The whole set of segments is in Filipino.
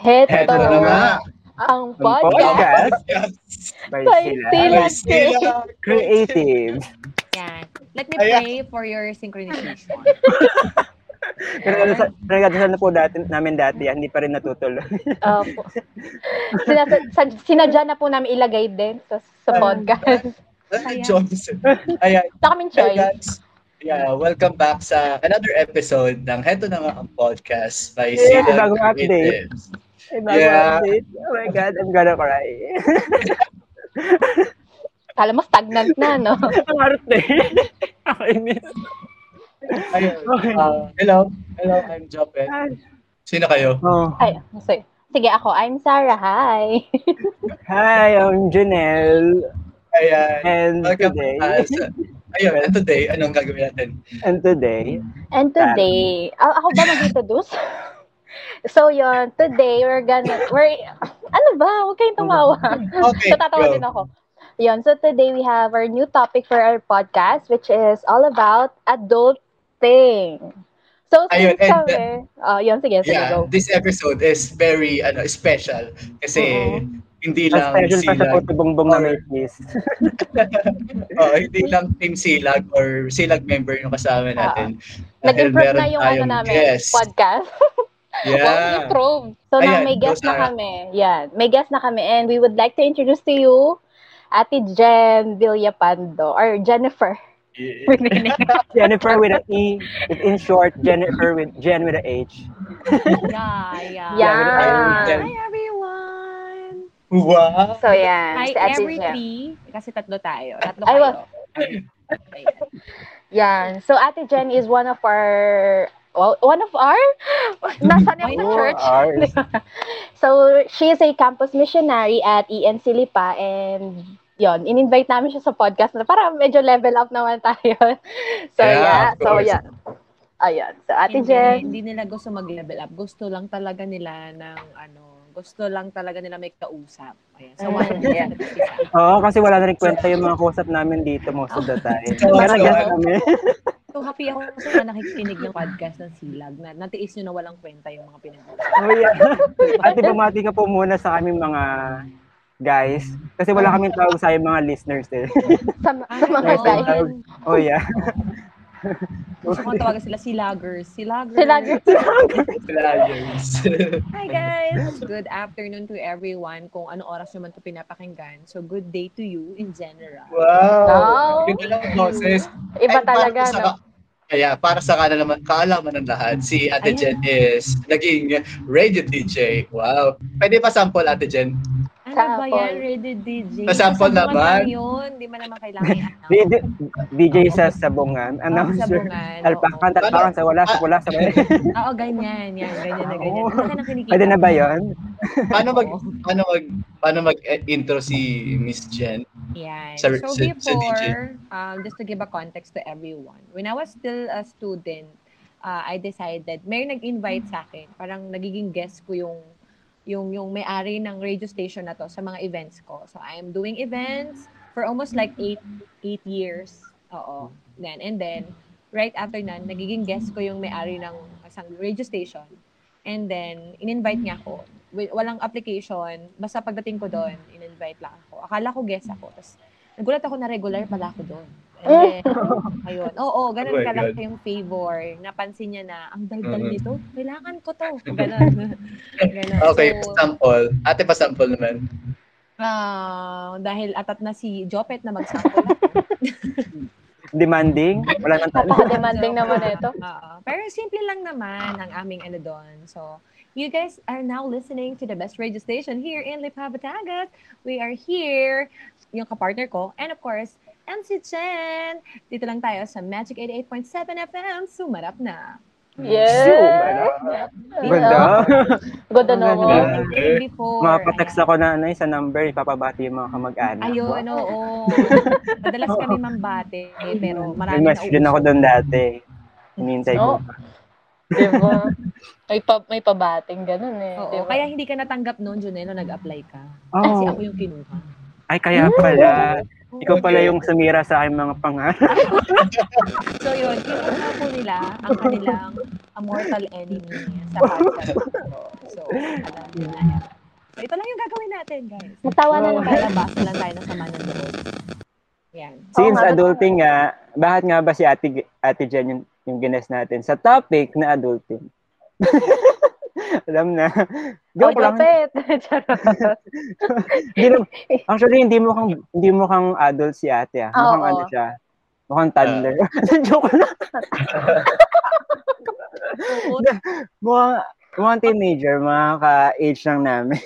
Heto, Heto na nga. ang podcast by sila. Creative. Yan. Let me Ayan. pray for your synchronization. Pero ano sa nagdadasal na po dati, namin dati, yan, hindi pa rin natutuloy. Opo. Sina, sa, sinadya na po namin ilagay din sa, sa podcast. Ayan. Johnson. Ayan. Kaming choice. guys. Yeah, welcome back sa another episode ng Heto na nga ang podcast by Yeah, Sila bagong update. Creatives. Yeah. update. Oh my God, I'm gonna cry. Kala mo stagnant na, no? Ang arte. Nakainis. Ayun. Okay. Uh, hello. Hello, I'm Jopet. Sino kayo? Oh. Ay, sige. Sige, ako. I'm Sarah. Hi. Hi, I'm Janelle. Ayan. And Welcome today, sa- Ayun, and today, anong gagawin natin? and today, And today, a- ako ba mag-introduce? so, yon today, we're gonna, we're, ano ba? Huwag kayong tumawa. Okay, so, tatawa go. din ako. Yon, so today we have our new topic for our podcast, which is all about adulting. So, Ayun, and kami, oh, yun, sige, sige, Yeah, go. this episode is very ano special kasi hindi mas lang special pa sa silag, bongbong na may kiss. oh, hindi lang team silag or silag member yung kasama natin. Dahil Nag-improve na yung ano namin, guest. podcast. Yeah. Well, improve. So, Ayan, now may guest na kami. Yan, may guest na kami and we would like to introduce to you Ate Jen Villapando or Jennifer. Jennifer with an E, in short, Jennifer with Jen with a H. Yeah, yeah. Yeah. Jen. Hi, everyone. Wow. So, yan. Hi, si Ate every Jen. three. Kasi tatlo tayo. Tatlo Ay, kayo. wa- Ayan. Yan. So, Ate Jen is one of our well, one of our nasa na Why sa church. Ours. so, she is a campus missionary at ENC Lipa and yon, in-invite namin siya sa podcast na para medyo level up naman tayo. so, Yeah, yeah. So, yeah. Ayan. So, Ate hindi, Jen. hindi nila gusto mag-level up. Gusto lang talaga nila ng ano, gusto lang talaga nila may kausap. Ayan. So, one Mm. yeah. Oo, kasi wala na rin kwenta yung mga kausap namin dito most of the time. So, Pero so, guest kami. So, happy ako sa mga nakikinig ng podcast ng Silag na natiis nyo na walang kwenta yung mga pinag Oh, yeah. Ate, bumati ka po muna sa aming mga guys. Kasi wala kaming tawag sa mga listeners eh. Sa, sa mga guys. Oh, yeah. Gusto ko tawagan sila Silagers. Silagers. Sila Flyers. Hi guys! Good afternoon to everyone kung ano oras nyo man ito pinapakinggan. So, good day to you in general. wow. Ganda boses. Iba talaga, sa- no? Kaya para sa kaalaman, kaalaman ng lahat, si Ate Ayan. Jen is naging radio DJ. Wow. Pwede pa sample Ate Jen? Ano ba Sample. yan? Ready DJ? Pa-sample Sabungan naman. lang yun. Di man naman kailangan. DJ, sa sabungan. Announcer. Sabungan, Alpakan, oo. tatpakan sa wala, sa wala, sa wala. Oo, ganyan. Yan, ganyan na ganyan. Ano ka? Pwede na ba yun? Paano mag paano mag paano mag-intro si Miss Jen? Yan. Sa- so sa- sa DJ. before, um, just to give a context to everyone, when I was still a student, uh, I decided, may nag-invite sa akin, parang nagiging guest ko yung yung yung may-ari ng radio station na to sa mga events ko. So I am doing events for almost like eight eight years. Oo. Then and then right after nan, nagiging guest ko yung may-ari ng isang radio station. And then in-invite niya ako. Walang application, basta pagdating ko doon, in-invite lang ako. Akala ko guest ako. Tapos nagulat ako na regular pala ako doon. And then, ayun. Oo, ganun Oh kalaki God. yung favor. Napansin niya na, ang daldal Mhm. nito, kailangan ko to. Ganun. ganun. Okay, So, sample. Ate pa sample naman. ah, dahil atat na si Jopet na mag-sample. Demanding? Wala nang tanong. Napaka-demanding naman ito. Oo. Pero simple lang naman ang aming ano doon. So, you guys are now listening to the best radio station here in Lipa, Batangas. We are here, yung kapartner ko, and of course, MC Chen. Dito lang tayo sa Magic 88.7 FM. Sumarap na. Yeah. Ganda. Ganda. Day before. Mapatext ako na ano, sa number, ipapabati yung mga kamag-anak. Ayun, oo. Madalas kami mambate, eh, pero marami message din ako doon dati. Hinihintay Oh. ko. pa. Diba? May, pa, may pabating ganun eh. Oo, diba? kaya hindi ka natanggap noon, Junelo, nag-apply ka. Kasi Oh, ako yung kinuha. Ay kaya pala. Ikaw pala yung sumira sa aking mga pangarap. So yun, kinuha po nila ang kanilang a mortal enemy sa podcast. So, alam niyo na yan. So, ito lang yung gagawin natin, guys. Natawa na Oh. naman. Lalabasan lang tayo ng sama ng loob. Yan. Since adulting nga, bakit nga ba si Ate, Ate Jen yung, yung gines natin sa topic na adulting? Alam na. Oh, Joke lang. Jopet. Charot. Hindi na- actually, hindi mo kang hindi mo kang adult si ate ah. Mukhang Oo. ano siya. Mukhang toddler. Joke lang. Mukhang, mukhang teenager, mga ka-age lang namin.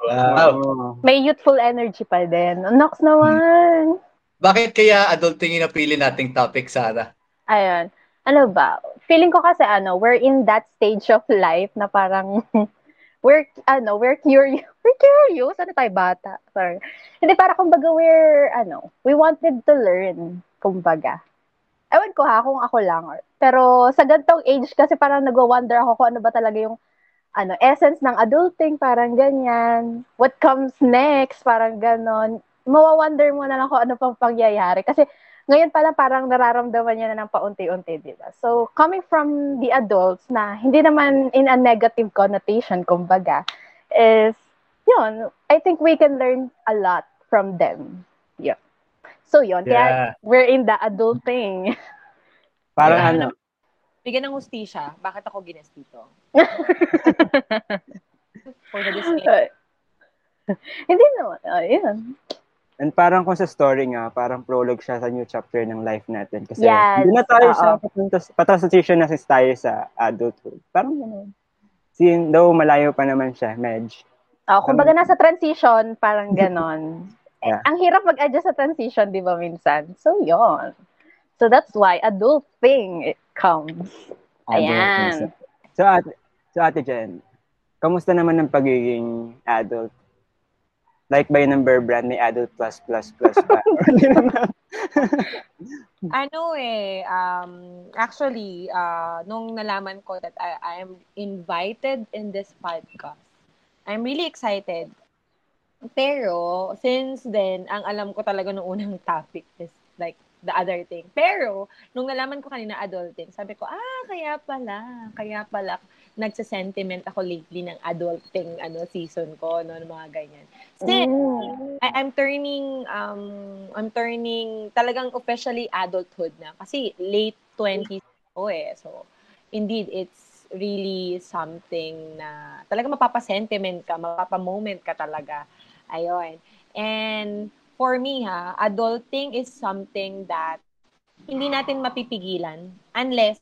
Wow. Oo. May youthful energy pa din. Nox naman. Bakit kaya adulting yung napili nating topic, Sarah? Ayun. Ano ba? Feeling ko kasi ano, we're in that stage of life na parang we're ano, we're curious. We're curious. Ano tayo bata? Sorry. Hindi para kumbaga we're ano, we wanted to learn, kumbaga. Ewan ko ha, kung ako lang. Pero sa gantong age kasi parang nagwa-wonder ako kung ano ba talaga yung ano, essence ng adulting, parang ganyan. What comes next, parang ganon. Mawa-wonder mo na lang kung ano pang pangyayari. Kasi ngayon pala parang nararamdaman niya na ng paunti-unti, di ba? So, coming from the adults na hindi naman in a negative connotation, kumbaga, is, yun, I think we can learn a lot from them. Yeah. So, yun. Kaya, Yeah. we're in the adulting. Parang Yeah. ano, Bigyan ng hustisya, bakit ako gines dito? For the display. hindi naman. Uh, yun. And parang kung sa story nga, parang prologue siya sa new chapter ng life natin. Kasi Yes, na tayo oo. sa papunta, patransition na tayo sa adulthood. Parang gano'n. Sin, though malayo pa naman siya, medj. Oh, kumbaga nasa transition, parang ganon. Yeah. Ang hirap mag-adjust sa transition, di ba, minsan? So, yon. So, that's why adulting it comes. Ayan. So, ate, so ate Jen, kamusta naman ang pagiging adult? Like by number brand, may adult plus plus plus pa. Ano eh, um, actually, uh, nung nalaman ko that I, I am invited in this podcast, I'm really excited. Pero, since then, ang alam ko talaga nung unang topic is like the other thing. Pero, nung nalaman ko kanina adulting, sabi ko, ah, kaya pala, kaya pala, nagsa-sentiment ako lately ng adulting ano season ko, no, ng mga ganyan. Since, Mm. I, I'm turning um I'm turning talagang officially adulthood na kasi late 20s ko eh. So indeed it's really something na talaga mapapa-sentiment ka, mapapa-moment ka talaga. Ayun. And for me ha, adulting is something that hindi natin mapipigilan unless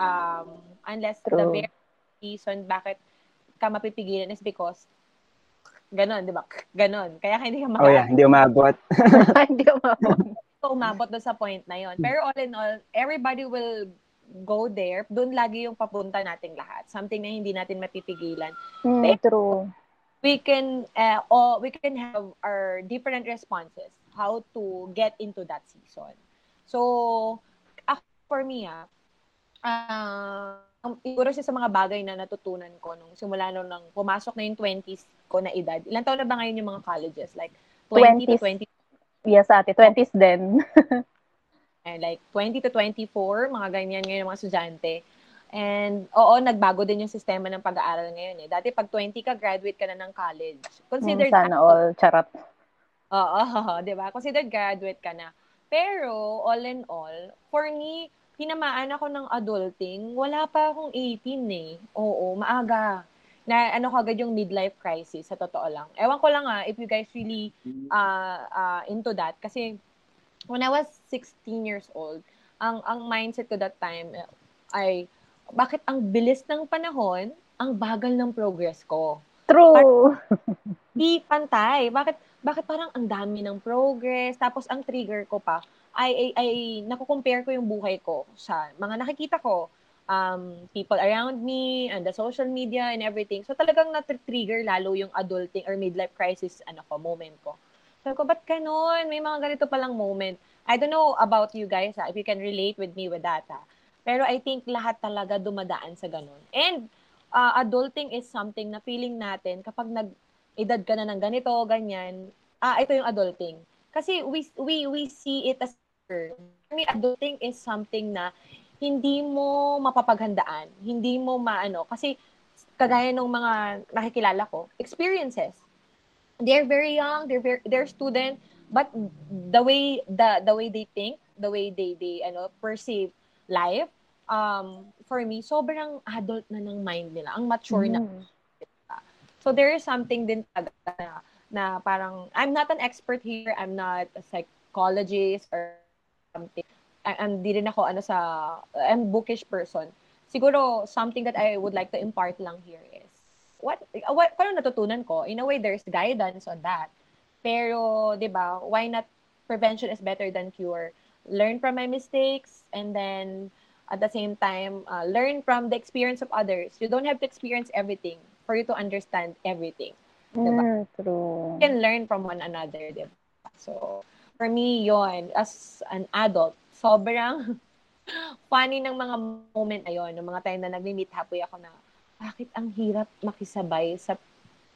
um unless the True. very reason bakit ka mapipigilan is because ganon, di ba? Ganon. Kaya hindi ka maka- Oh yeah, hindi umabot. Hindi ma- so, umabot doon sa point na yon. Pero all in all, everybody will go there. Doon lagi yung papunta nating lahat. Something na hindi natin mapipigilan. Mm, true. We can uh, all, we can have our different responses how to get into that season. So, ako, for me, ah, ah, um, siguro siya sa mga bagay na natutunan ko nung simula nung nang pumasok na yung 20s ko na edad. Ilan taon na ba ngayon yung mga colleges? Like 20 to 20s. 20 Yes, ate. 20s din. And like 20 to 24, mga ganyan ngayon yung mga estudyante. And oo, nagbago din yung sistema ng pag-aaral ngayon eh. Dati pag 20 ka, graduate ka na ng college. Considered Sana all. Charot. Oo, 'di ba? Considered graduate ka na. Pero all in all, for me, tinamaan ako ng adulting, wala pa akong 18 eh. Oo, maaga. Na ano kagad yung midlife crisis sa totoo lang. Ewan ko lang ah if you guys really uh, uh, into that kasi when I was 16 years old, ang ang mindset ko that time eh, ay bakit ang bilis ng panahon, ang bagal ng progress ko True. di pantay. Bakit bakit parang ang dami ng progress tapos ang trigger ko pa ay ay, ay nako-compare ko yung buhay ko sa mga nakikita ko um people around me and the social media and everything. So talagang na-trigger lalo yung adulting or midlife crisis ano ko moment ko. Sabi ko, ba't ganun? May mga ganito palang moment. I don't know about you guys, ha, if you can relate with me with that. Ha. Pero I think lahat talaga dumadaan sa ganun. And uh, adulting is something na feeling natin kapag nag-edad ka na ng ganito, ganyan, ah, ito yung adulting. Kasi we we we see it as for me, adulting is something na hindi mo mapapaghandaan, hindi mo maano kasi kagaya ng mga nakikilala ko, experiences. They're very young, they're very, they're student, but the way the the way they think, the way they they ano perceive life, um for me sobrang adult na ng mind nila, ang mature na. Mm. So there is something din talaga na, na parang I'm not an expert here, I'm not a psychologist or something. I'm di rin ako ano sa I'm bookish person. Siguro something that I would like to impart lang here is what what paano natutunan ko? In a way there's guidance on that. Pero 'di ba, why not prevention is better than cure. Learn from my mistakes and then at the same time uh, learn from the experience of others. You don't have to experience everything for you to understand everything. Diba? Mm, true. You can learn from one another, di ba? So, for me, yon as an adult, sobrang funny ng mga moment na yon, ng mga time na nag-meet halfway ako na, bakit ang hirap makisabay sa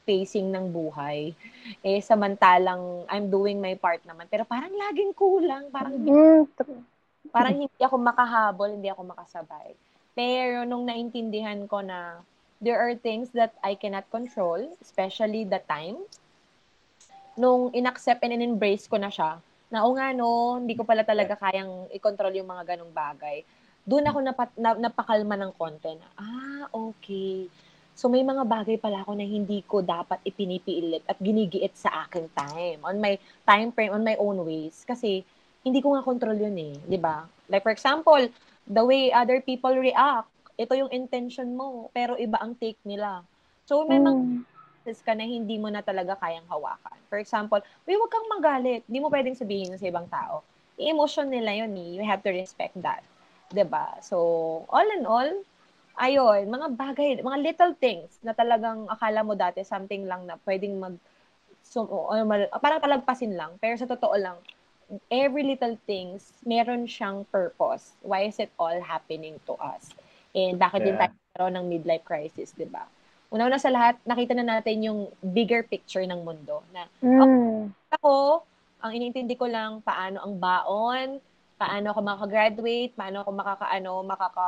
pacing ng buhay? Eh, samantalang I'm doing my part naman. Pero parang laging kulang. Parang, Mm, parang hindi ako makahabol, hindi ako makasabay. Pero nung naintindihan ko na there are things that I cannot control, especially the time, nung inaccept and in-embrace ko na siya, na o nga no, hindi ko pala talaga kayang i-control yung mga ganong bagay. Doon ako napat, na, napakalma ng konti na, ah, okay. So may mga bagay pala ako na hindi ko dapat ipinipilit at ginigiit sa aking time, on my time frame, on my own ways. Kasi hindi ko nga control yun eh, di ba? Like for example, the way other people react, ito yung intention mo, pero iba ang take nila. So may mga Mm. process ka na hindi mo na talaga kayang hawakan. For example, uy, huwag kang magalit. Hindi mo pwedeng sabihin sa ibang tao. I-emotion nila yun eh. You have to respect that. ba So, all in all, ayun, mga bagay, mga little things na talagang akala mo dati something lang na pwedeng mag so, ano, parang palagpasin lang. Pero sa totoo lang, every little things, meron siyang purpose. Why is it all happening to us? And bakit din Yeah. tayo nagkaroon ng midlife crisis, di ba? Una-una sa lahat, nakita na natin yung bigger picture ng mundo. Na Mm. ako, ang inintindi ko lang paano ang baon, paano ako makaka-graduate, paano ako makakaano, makaka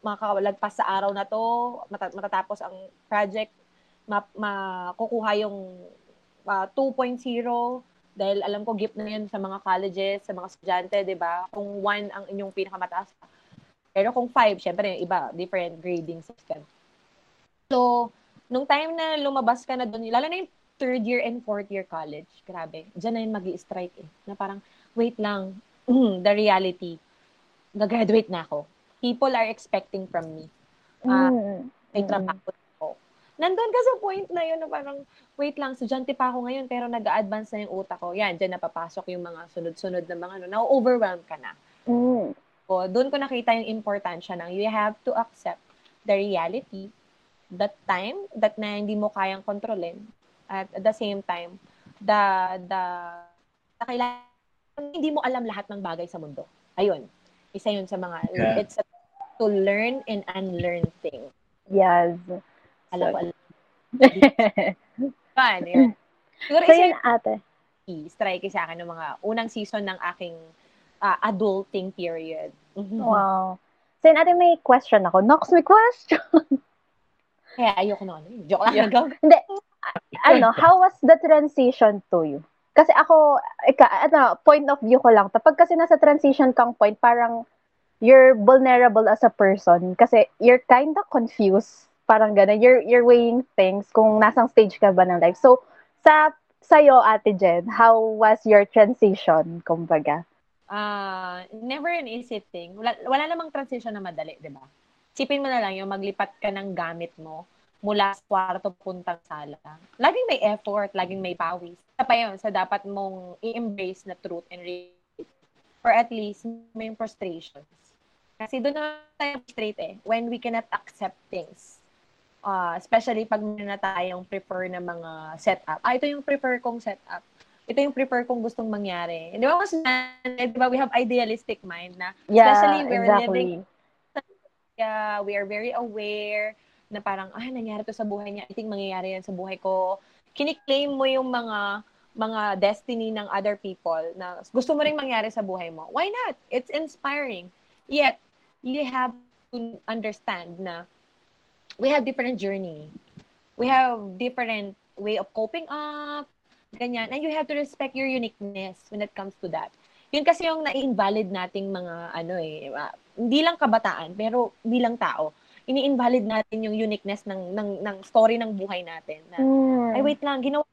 makakalagpas sa araw na to, mata- matatapos ang project, ma- makukuha yung ah, 2.0 dahil alam ko gift na yun sa mga colleges, sa mga estudyante, 'di ba? Kung 1 ang inyong pinakamataas. Pero kung 5, syempre yung iba, different grading system. So, nung time na lumabas ka na doon, lalo na yung third year and fourth year college, grabe, dyan na yun mag strike eh. Na parang, wait lang, the reality, gagraduate na ako. People are expecting from me. Ah, Mm. May trabaho ako. Nandun ka sa point na yun na parang, wait lang, estudyante pa ako ngayon, pero nag-advance na yung utak ko. Yan, dyan napapasok yung mga sunod-sunod na mga ano, na-overwhelm ka na. Mm. O, doon ko nakita yung importansya ng you have to accept the reality, that time, that na hindi mo kayang kontrolin. At at the same time, the, the, na kailangan, hindi mo alam lahat ng bagay sa mundo. Ayun. Isa yun sa mga, Yeah. it's a, to learn and unlearn things. Yes. Alam, So- alam. Fun, yun. Siguro so isa yun ate. yung strike sa akin ng mga unang season ng aking ah, adulting period. Mhm. Wow. So ate, may question ako. Nox, may question. Kaya ayoko na ano. Joke lang. Yeah. Ikaw. ano, how was the transition to you? Kasi ako, ika, ano, point of view ko lang. Kapag kasi nasa transition kang point, parang you're vulnerable as a person. Kasi you're kind of confused. Parang gano'n. You're, you're weighing things kung nasang stage ka ba ng life. So, sa sa'yo, Ate Jen, how was your transition, kumbaga? Ah, never an easy thing. Wala, wala namang transition na madali, di ba? Sipin mo na lang yung maglipat ka ng gamit mo mula sa kwarto puntang sala. Laging may effort, laging may pawis. Isa pa yun sa dapat mong i-embrace na truth and reality. Or at least, may frustrations. Kasi doon na tayo straight eh, when we cannot accept things. Ah, especially pag meron na tayong prefer na mga setup. Ah, ito yung prefer kong setup ito yung prefer kong gustong mangyari. Di ba kasi, di ba, we have idealistic mind na Yeah, Especially we're exactly. living- uh, we are very aware na parang, ah, nangyari to sa buhay niya. I think mangyayari yan sa buhay ko. Kiniklaim mo yung mga mga destiny ng other people na gusto mo ring mangyari sa buhay mo. Why not? It's inspiring. Yet, you have to understand na we have different journey. We have different way of coping up, ganyan. And you have to respect your uniqueness when it comes to that. Yun kasi yung na-invalid nating mga ano eh, uh, hindi lang kabataan, pero bilang tao, ini-invalid natin yung uniqueness ng ng ng story ng buhay natin. Na, Mm. ay wait lang, ginawa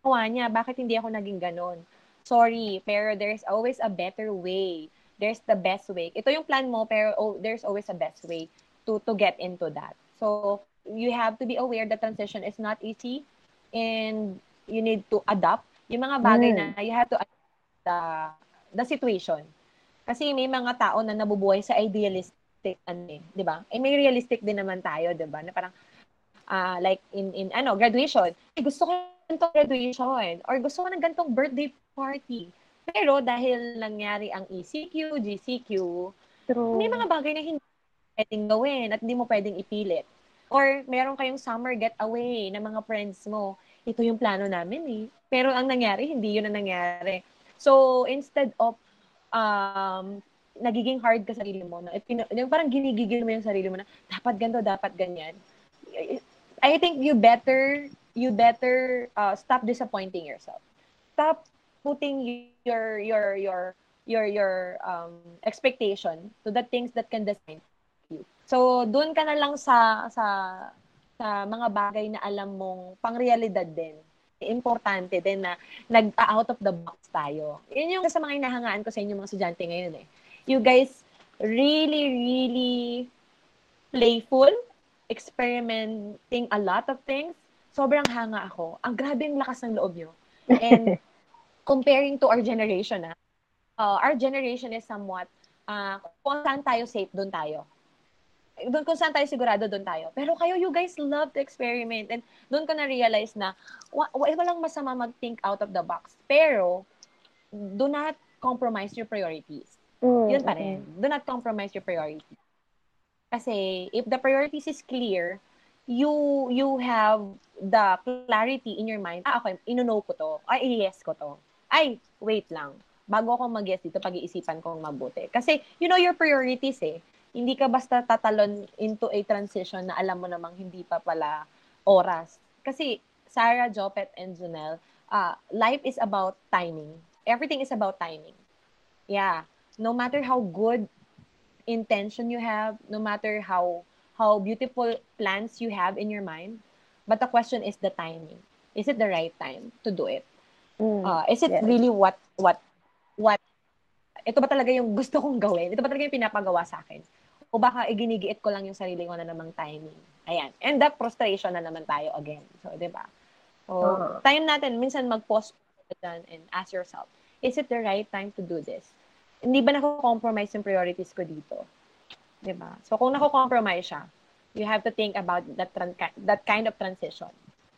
ginawa niya, bakit hindi ako naging ganon? Sorry, pero there's always a better way. There's the best way. Ito yung plan mo, pero oh, there's always a best way to to get into that. So, you have to be aware that transition is not easy and you need to adapt yung mga bagay Mm. na you have to adapt the, the situation. Kasi may mga tao na nabubuhay sa idealistic ano eh, 'di ba? Eh may realistic din naman tayo, 'di ba? Na parang ah like in in ano, graduation. Eh, gusto ko ganitong graduation or gusto ko ng ganitong birthday party. Pero dahil nangyari ang ECQ, GCQ, True. may mga bagay na hindi pwedeng gawin at hindi mo pwedeng ipilit. Or meron kayong summer getaway ng mga friends mo. Ito yung plano namin eh. Pero ang nangyari, hindi yun ang nangyari. So, instead of um, nagiging hard ka sa sarili mo, na, pina- yung parang ginigigil mo yung sarili mo na, dapat ganito, dapat ganyan. I think you better, you better uh, stop disappointing yourself. Stop putting your, your, your, your, your um, expectation to the things that can disappoint you. So, doon ka na lang sa, sa, sa mga bagay na alam mong pangrealidad din. Importante din na nag-out of the box tayo. Yun yung sa mga inahangaan ko sa inyo mga estudyante ngayon eh. You guys really, really playful, experimenting a lot of things. Sobrang hanga ako. Ang grabe yung lakas ng loob nyo. And comparing to our generation, ah, uh, our generation is somewhat, uh, kung saan tayo safe, doon tayo. Doon kung saan tayo sigurado, doon tayo. Pero kayo, you guys love to experiment. And doon ko na-realize na, wa- wa- walang masama mag-think out of the box. Pero, do not compromise your priorities. Mm, Yun pa rin. Do not compromise your priorities. Kasi, if the priorities is clear, you you have the clarity in your mind, ah, okay, inuno ko to. Ay, yes ko to. Ay, wait lang. Bago ako mag-yes dito, pag-iisipan kong mabuti. Kasi, you know your priorities eh. Hindi ka basta tatalon into a transition na alam mo namang hindi pa pala oras. Kasi, Sarah, Jopet, and Junel, uh, life is about timing. Everything is about timing. Yeah. No matter how good intention you have, no matter how how beautiful plans you have in your mind, but the question is the timing. Is it the right time to do it? Mm. Uh, is it Yes. really what what what ito ba talaga yung gusto kong gawin? Ito ba talaga yung pinapagawa sa akin? O baka iginigiit ko lang yung sarili ko na namang timing. Ayan. And that frustration na naman tayo again. So, di ba? So, Oo. time natin, minsan mag-pause dyan and ask yourself, is it the right time to do this? Hindi ba nako-compromise yung priorities ko dito? 'Di ba? So, kung nako-compromise siya, you have to think about that tran- that kind of transition.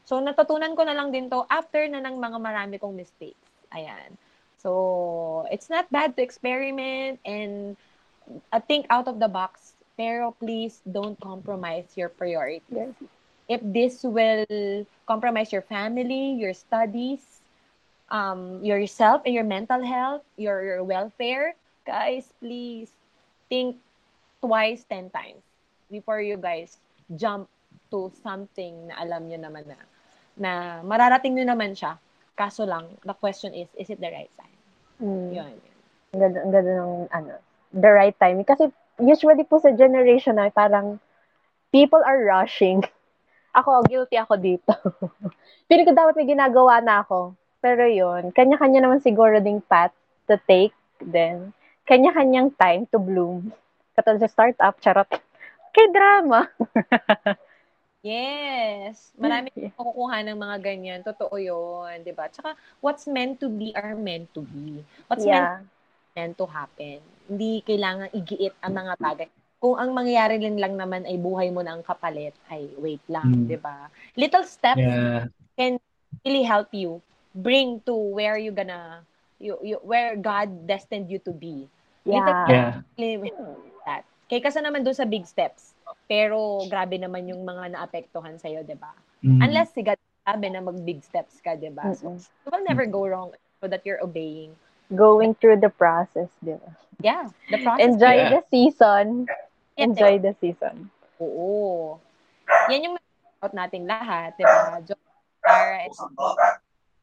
So, natutunan ko na lang din to after na ng mga marami kong mistakes. Ayan. So, it's not bad to experiment and uh, think out of the box. Pero please don't compromise your priorities. Yes. If this will compromise your family, your studies, um, yourself and your mental health, your, your welfare, guys, please think twice, ten times before you guys jump to something na alam nyo naman na, na mararating nyo naman siya. Kaso lang, the question is, is it the right time? Mm. Yun. Ang ganda, ang ganda ng, ano, the right timing. Kasi, usually po sa generation na parang, people are rushing. Ako, guilty ako dito. Pili ko dapat may ginagawa na ako. Pero yun, kanya-kanya naman siguro ding path to take then kanya-kanyang time to bloom. Katulad sa startup, charot. Kay drama. Yes. Marami Yeah. makukuha ng mga ganyan. Totoo yun, di ba? Tsaka, what's meant to be are meant to be. What's Yeah. meant to happen. Hindi kailangan igiit ang mga bagay. Kung ang mangyayari din lang naman ay buhay mo na ang kapalit, ay wait lang, Mm. di ba? Little steps Yeah. really help you bring to where you gonna, you, you, where God destined you to be. Yeah. Yeah. that. Kaya kasi naman doon sa big steps. Pero grabe naman yung mga naapektuhan sa'yo, di ba? Mm. Unless si God sabi na mag-big steps ka, di ba? So, you will never go wrong so that you're obeying going through the process, di ba? Yeah, the process. Enjoy Yeah. the season. Yeah, Enjoy the season. Oo. Yan yung out nating lahat, di ba? Tara,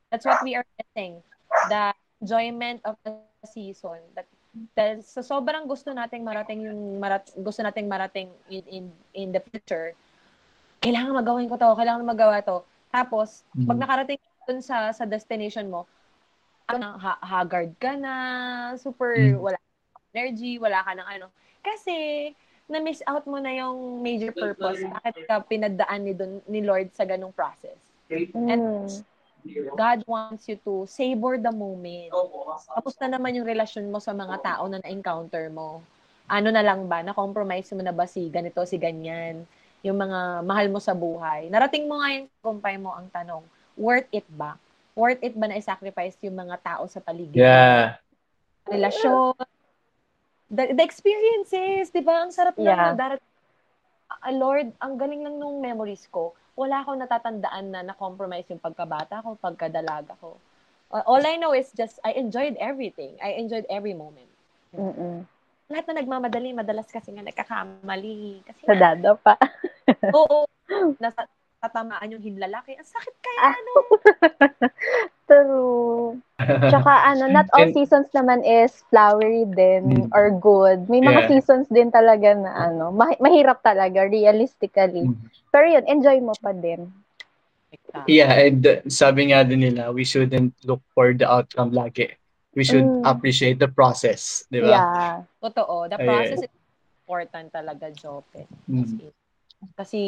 That's what we are missing. The enjoyment of the season. That, that so sobrang gusto nating marating yung marat, gusto nating marating in, in in the future. Kailangan magawin ko to, kailangan magawa to. Tapos, pag Mm. nakarating dun sa sa destination mo, ano, ha- haggard ka na, super Mm. wala energy, wala ka ng ano. Kasi na-miss out mo na yung major purpose. Bakit ka pinadaan ni, dun, ni Lord sa ganong process? Mm. God wants you to savor the moment. Tapos na naman yung relasyon mo sa mga tao na na-encounter mo. Ano na lang ba? Na-compromise mo na ba si ganito, si ganyan? Yung mga mahal mo sa buhay. Narating mo nga yung kumpay mo ang tanong, worth it ba? Worth it ba na i-sacrifice yung mga tao sa paligid? Yeah. Relasyon. The, the experiences, di ba? Ang sarap Yeah. na darat Ah, Lord, ang galing lang nung memories ko. Wala akong natatandaan na na-compromise yung pagkabata ko, pagkadalaga ko. Uh, all I know is just, I enjoyed everything. I enjoyed every moment. Mm-mm. Lahat na nagmamadali, madalas kasi nga nagkakamali. Kasi Sa nga, dado pa. oo, nasa, tatamaan yung hinlalaki. Ang sakit kaya, Ah. ano? True. Tsaka ano, not all And- seasons naman is flowery din Mm. or good. May mga Yeah. seasons din talaga na ano, ma- mahirap talaga realistically. Mm. Pero yun, enjoy mo pa din. Yeah, and uh, sabi nga din nila, we shouldn't look for the outcome lagi. We should Mm. appreciate the process, di ba? Yeah. Totoo. The Ayan. process is important talaga, Jope. Mm. Kasi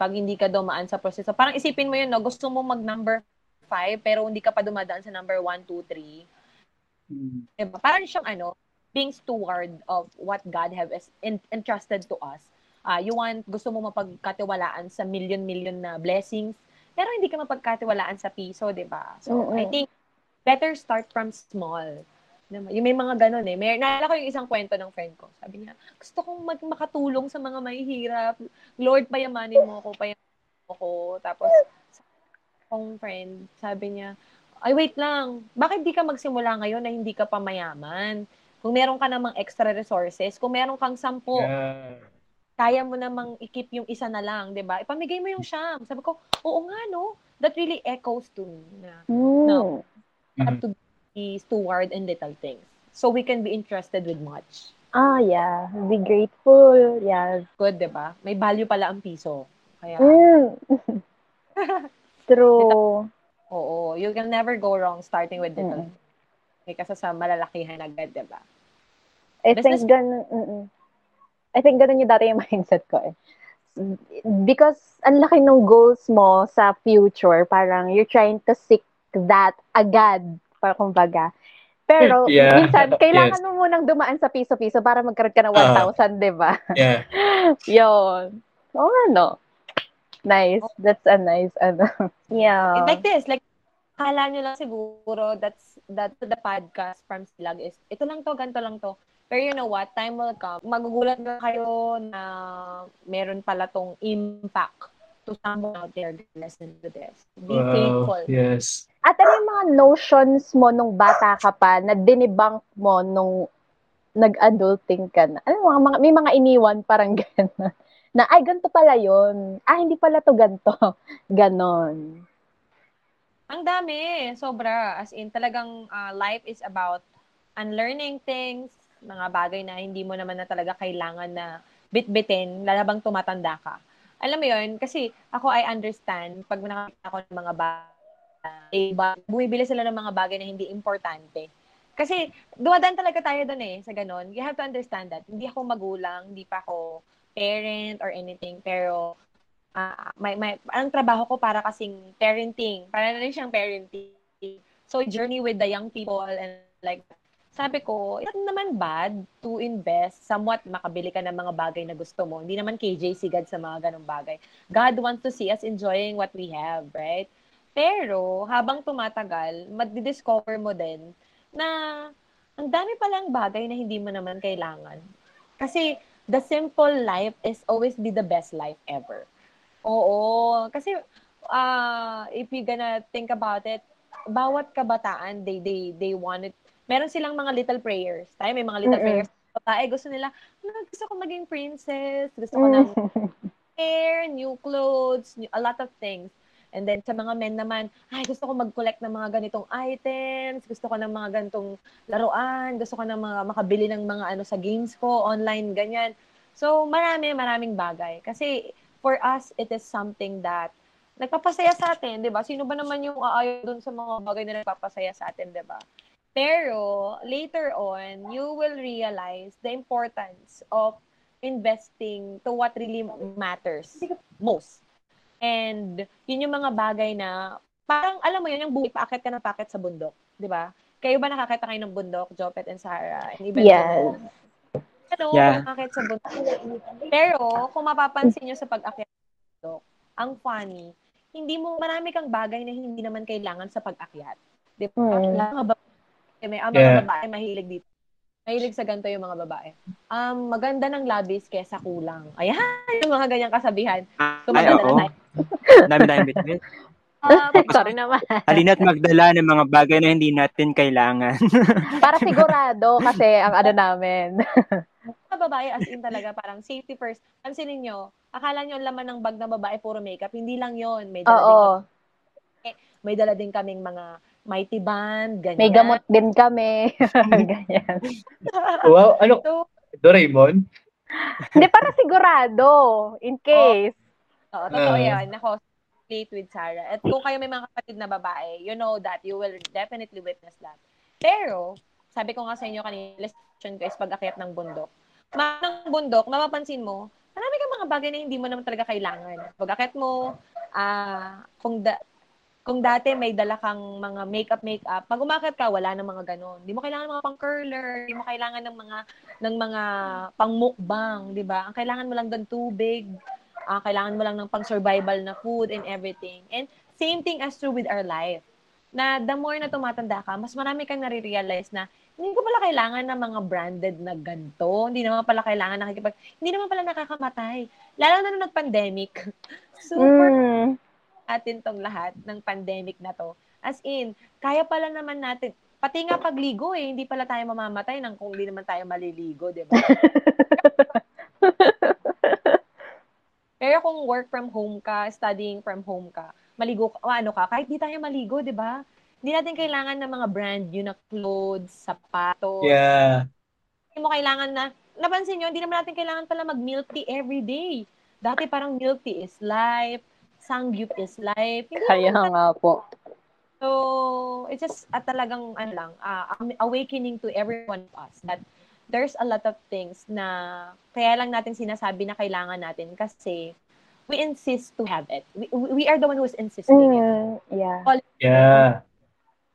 pag hindi ka dumaan sa proseso, parang isipin mo yun, no? gusto mo mag number 5 pero hindi ka pa dumadaan sa number 1, 2, 3. Mm. Diba? Parang siyang ano, being steward of what God have entrusted to us. Ah, you want, gusto mo mapagkatiwalaan sa million-million na blessings, pero hindi ka mapagkatiwalaan sa piso, di ba? So, Mm-mm. I think, better start from small. Yung may mga ganun eh. May, naalala ko yung isang kwento ng friend ko. Sabi niya, gusto kong mag- makatulong sa mga mahihirap. Lord, payamanin mo ako, payamanin mo ako. Tapos, kong friend, sabi niya, ay wait lang, bakit di ka magsimula ngayon na hindi ka pa mayaman? Kung meron ka namang extra resources, kung meron kang sampo, Yeah. kaya mo namang i-keep yung isa na lang, 'di ba? Ipamigay mo yung siyam. Sabi ko, oo nga no. That really echoes to me na Mm. No. have to be steward in little things. So we can be entrusted with much. Ah, yeah. Be grateful. Yeah. Good, 'di ba? May value pala ang piso. Kaya Mm. True. oo, you can never go wrong starting with little. Mm. Mm. Kasi sa malalakihan agad, 'di ba? I Business- think ganun, mm-mm. I think ganun yung dati yung mindset ko eh. Because ang laki ng goals mo sa future, parang you're trying to seek that agad, para kumbaga. Pero Yeah. minsan, kailangan Yes. mo munang dumaan sa piso-piso para magkaroon ka ng Ah. 1,000, di ba? Yeah. Yun. Oo, ano. Nice. That's a nice, ano. Yeah. It's like this, like, kala nyo lang siguro that's, that the podcast from Silag is, ito lang to, ganito lang to. Pero you know what, time will come. Magugulat na kayo na meron pala tong impact to someone out there that listen to this. Be Wow. faithful. Yes. At ano yung mga notions mo nung bata ka pa na dinibunk mo nung nag-adulting ka na? Ano mga, mga may mga iniwan parang gano'n. Na, ay, ganito pala yon Ah, hindi pala to ganito. Ganon. Ang dami, sobra. As in, talagang uh, life is about unlearning things, mga bagay na hindi mo naman na talaga kailangan na bitbitin, lalabang tumatanda ka. Alam mo yon kasi ako I understand, pag nakakita ko ng mga bagay, ba, bumibili sila ng mga bagay na hindi importante. Kasi dumadaan talaga tayo doon eh, sa ganon. You have to understand that. Hindi ako magulang, hindi pa ako parent or anything, pero ah may, may, ang trabaho ko para kasing parenting. Para na rin siyang parenting. So, journey with the young people and like, sabi ko, it's naman bad to invest, somewhat makabili ka ng mga bagay na gusto mo. Hindi naman KJ sigad sa mga ganong bagay. God wants to see us enjoying what we have, right? Pero, habang tumatagal, madidiscover mo din na ang dami palang bagay na hindi mo naman kailangan. Kasi, the simple life is always be the best life ever. Oo. Kasi, uh, if you gonna think about it, bawat kabataan, they, they, they wanted, meron silang mga little prayers. Tayo may mga little Mm-mm. prayers. Babae, gusto nila, "Ah, gusto ko maging princess, gusto ko ng hair, new clothes, new, a lot of things. And then sa mga men naman, ay gusto ko mag-collect ng mga ganitong items, gusto ko ng mga ganitong laruan, gusto ko ng mga makabili ng mga ano sa games ko, online, ganyan. So marami, maraming bagay. Kasi for us, it is something that nagpapasaya sa atin, 'di ba? Sino ba naman yung aayaw dun sa mga bagay na nagpapasaya sa atin, 'di ba? Pero later on, you will realize the importance of investing to what really matters most. And yun yung mga bagay na parang alam mo yun yung buhay paakit ka ng paakit sa bundok, 'di ba? Kayo ba nakakita kayo ng bundok, Jopet and Sarah? And even Yes. Ano, Yeah. nakakit sa bundok. Pero kung mapapansin nyo sa pag-akyat sa bundok, ang funny, hindi mo marami kang bagay na hindi naman kailangan sa pag-akyat. 'Di ba? Mm. Ng mga babae, may ang mga Yeah. babae mahilig dito. Mahilig sa ganito yung mga babae. Um, maganda ng labis kesa kulang. Ayan, yung mga ganyang kasabihan. Ay, Tumaganda oo. na tayo. Dami tayong bitbit. Ah, Sorry naman. Halina't magdala ng mga bagay na hindi natin kailangan. Para sigurado kasi ang ano namin. mga babae as in talaga parang safety first. Pansinin nyo, akala nyo ang laman ng bag ng babae puro makeup. Hindi lang yon May dala, din, Oo. may dala din kaming mga mighty band, ganyan. May gamot din kami. Ganyan. Wow, ano? So, Doraemon? Hindi, para sigurado. In case. Oo, totoo Ah. yan. Ako, date with Sarah. At kung kayo may mga kapatid na babae, you know that. You will definitely witness that. Pero, sabi ko nga sa inyo kanina, lesson ko is pag-akyat ng bundok. Ma ng bundok, mapapansin mo, marami kang mga bagay na hindi mo naman talaga kailangan. Pag-akyat mo, ah, kung da- kung dati may dala kang mga makeup makeup, pag umakyat ka wala nang mga ganon. Hindi mo kailangan ng mga pang curler, hindi mo kailangan ng mga ng mga pang mukbang, 'di ba? Ang kailangan mo lang doon tubig, ah kailangan mo lang ng pang survival na food and everything. And same thing as true with our life. Na the more na tumatanda ka, mas marami kang nare-realize na hindi ko pala kailangan ng mga branded na ganto. Hindi naman pala kailangan nakikipag hindi naman pala nakakamatay. Lalo na nung nag-pandemic. Super Mm. Atin tong lahat ng pandemic na to. As in, kaya pala naman natin, pati nga pagligo eh, hindi pala tayo mamamatay nang kung hindi naman tayo maliligo, di ba? Pero kung work from home ka, studying from home ka, maligo ka, o ano ka, kahit di tayo maligo, di ba? Hindi natin kailangan ng mga brand new na clothes, sapatos. Yeah. Hindi mo kailangan na, napansin nyo, hindi naman natin kailangan pala mag-milk tea every day. Dati parang milk tea is life, sangyup is life. Hindi Kaya naman nga po. So, it's just uh, talagang ano lang, uh, awakening to every one of us that there's a lot of things na kaya lang natin sinasabi na kailangan natin kasi we insist to have it. We, we are the one who's insisting it. Mm, yeah. Yeah.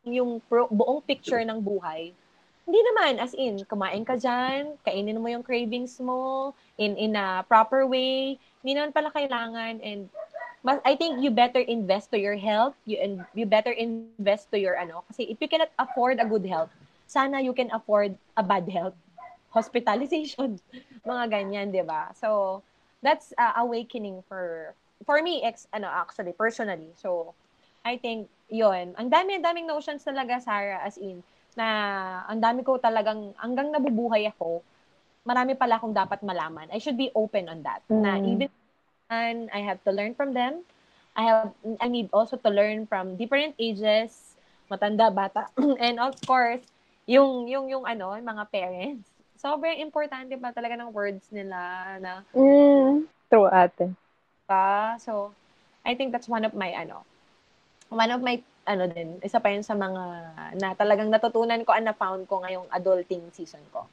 Yung pro, buong picture ng buhay, hindi naman, as in, kumain ka dyan, kainin mo yung cravings mo in, in a proper way, hindi naman pala kailangan and mas, I think you better invest to your health, you and you better invest to your ano kasi if you cannot afford a good health, sana you can afford a bad health. Hospitalization, mga ganyan, 'di ba? So, that's uh, awakening for for me ex ano actually personally. So, I think 'yon. Ang dami daming notions talaga Sarah as in na ang dami ko talagang hanggang nabubuhay ako, marami pala akong dapat malaman. I should be open on that. Na Mm. even and I have to learn from them. I have I need also to learn from different ages, matanda, bata, and of course, yung yung yung ano, yung mga parents. Sobrang importante pa talaga ng words nila na Mm, true ate. pa. So, I think that's one of my ano, one of my ano din, isa pa yun sa mga na talagang natutunan ko and na-found ko ngayong adulting season ko.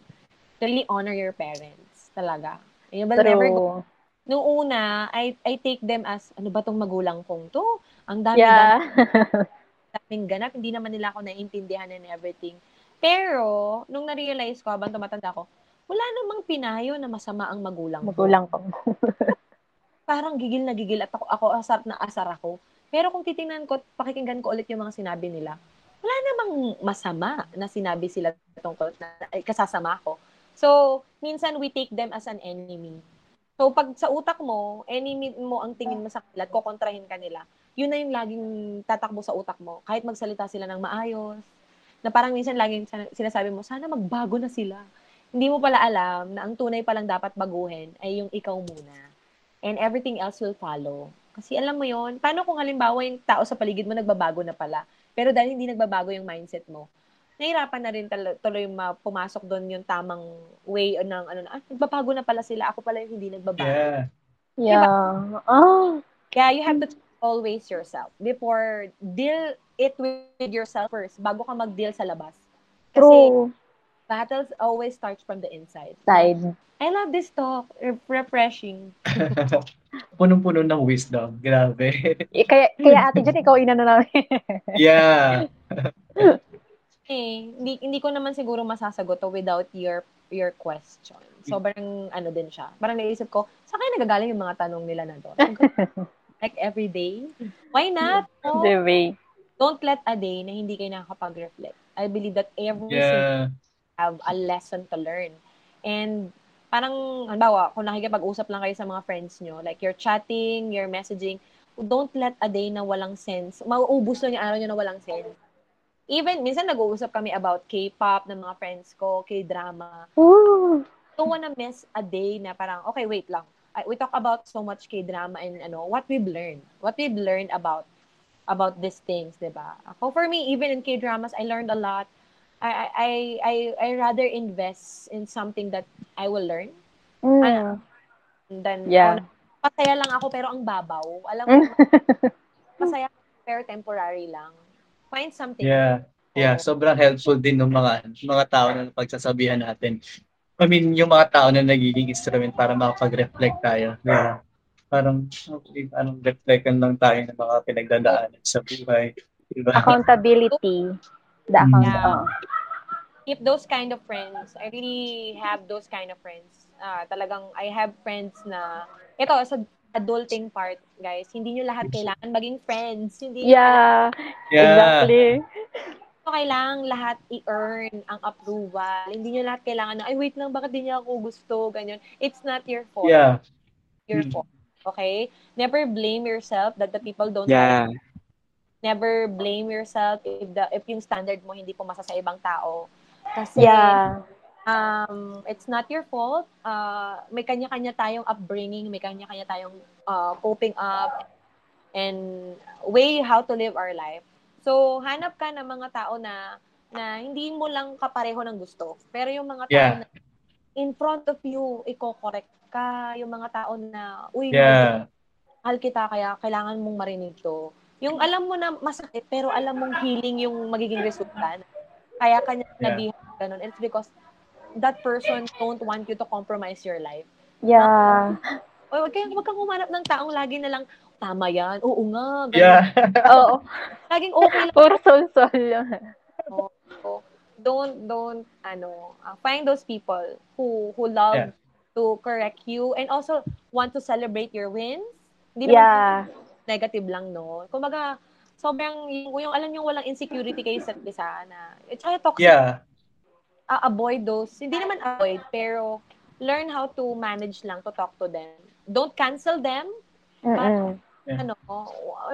Really honor your parents. Talaga. You will never go True. Nung una, I, I take them as, ano ba tong magulang kong to? Ang dami Yeah. daming ganap, hindi naman nila ako naiintindihan and everything. Pero, nung na-realize ko, habang tumatanda ko, wala namang pinayo na masama ang magulang ko. Magulang ko. Parang gigil na gigil at ako, ako asar na asar ako. Pero kung titingnan ko, pakikinggan ko ulit yung mga sinabi nila, wala namang masama na sinabi sila tungkol na kasasama ko. So, minsan we take them as an enemy. So, pag sa utak mo, enemy mo ang tingin mo sa kanila at kukontrahin ka nila, yun na yung laging tatakbo sa utak mo. Kahit magsalita sila ng maayos, Na parang minsan laging sinasabi mo, sana magbago na sila. Hindi mo pala alam na ang tunay palang dapat baguhin ay yung ikaw muna. And everything else will follow. Kasi alam mo yon paano kung halimbawa yung tao sa paligid mo nagbabago na pala, pero dahil hindi nagbabago yung mindset mo, nahirapan na rin tal- tuloy ma- pumasok doon yung tamang way ng ano na, ah, nagbabago na pala sila, ako pala yung hindi nagbabago. Yeah. Yeah. Oh. Kaya you have to always yourself before deal it with yourself first bago ka mag-deal sa labas. Kasi True. battles always starts from the inside. Side. I love this talk. Re- refreshing. Punong-puno ng wisdom. Grabe. Eh, Kaya, kaya ate dyan, ikaw inano namin. yeah. Eh, hindi, hindi ko naman siguro masasagot to without your your question. Sobrang ano din siya. Parang naisip ko, sa kaya nagagaling yung mga tanong nila na doon? like every day? Why not? No? The way. Don't let a day na hindi kayo nakakapag-reflect. I believe that every single Yeah. have a lesson to learn. And parang, halimbawa, kung nakikipag-usap lang kayo sa mga friends nyo, like you're chatting, you're messaging, don't let a day na walang sense. Mauubos lang yung araw nyo na walang sense. Even, minsan nag-uusap kami about K-pop ng mga friends ko, K-drama. Ooh. Don't wanna miss a day na parang, okay, wait lang. I- We talk about so much K-drama and ano, what we've learned. What we've learned about about these things, di ba? Ako, for me, even in K-dramas, I learned a lot. I, I, I, I, rather invest in something that I will learn Mm. than, Yeah. oh, pasaya lang ako pero ang babaw. Alam mo, masaya pero temporary lang. Find something. Yeah. Yeah, sobrang helpful din ng mga mga tao na pagsasabihan natin. I mean, yung mga tao na nagiging instrument para makapag-reflect tayo. Yeah. Parang, okay, parang reflectan lang tayo ng mga pinagdadaanan sa buhay. Diba? Accountability. The account. Yeah. oh. keep those kind of friends. I really have those kind of friends. Ah, talagang I have friends na ito sa adulting part, guys. Hindi nyo lahat kailangan maging friends. Hindi Yeah. Yeah. Exactly. nyo kailangan lahat i-earn ang approval. Hindi nyo lahat kailangan na, ay wait lang, bakit di niya ako gusto? Ganyan. It's not your fault. Yeah. Your Mm. fault. Okay? Never blame yourself that the people don't Yeah. like. Never blame yourself if the if yung standard mo hindi pumasa sa ibang tao. Kasi Yeah. Um, it's not your fault. Uh, may kanya-kanya tayong upbringing, may kanya-kanya tayong uh, coping up, and way how to live our life. So, hanap ka ng mga tao na na hindi mo lang kapareho ng gusto. Pero yung mga tao Yeah. na in front of you, i-correct ka. Yung mga tao na, uy, Yeah. mahal kita, kaya kailangan mong marinig to. Yung alam mo na masakit, pero alam mong healing yung magiging resulta. Kaya kanya Yeah. nabihan ganun. It's because that person don't want you to compromise your life. Yeah. O, wag kayong, wag kang humanap ng taong lagi na lang, tama yan, oo nga, ganun. Yeah. Oo. Laging okay lang. Puro sol-sol. So, don't, don't, ano, uh, find those people who, who love Yeah. to correct you and also want to celebrate your wins. Hindi Yeah. negative lang, no? Kumbaga, sobrang, yung, yung alam yung walang insecurity kayo sa isa na, it's how toxic, Yeah. Uh, avoid those, hindi naman avoid, pero learn how to manage lang to talk to them. Don't cancel them. Mm-mm. Yeah. Ano,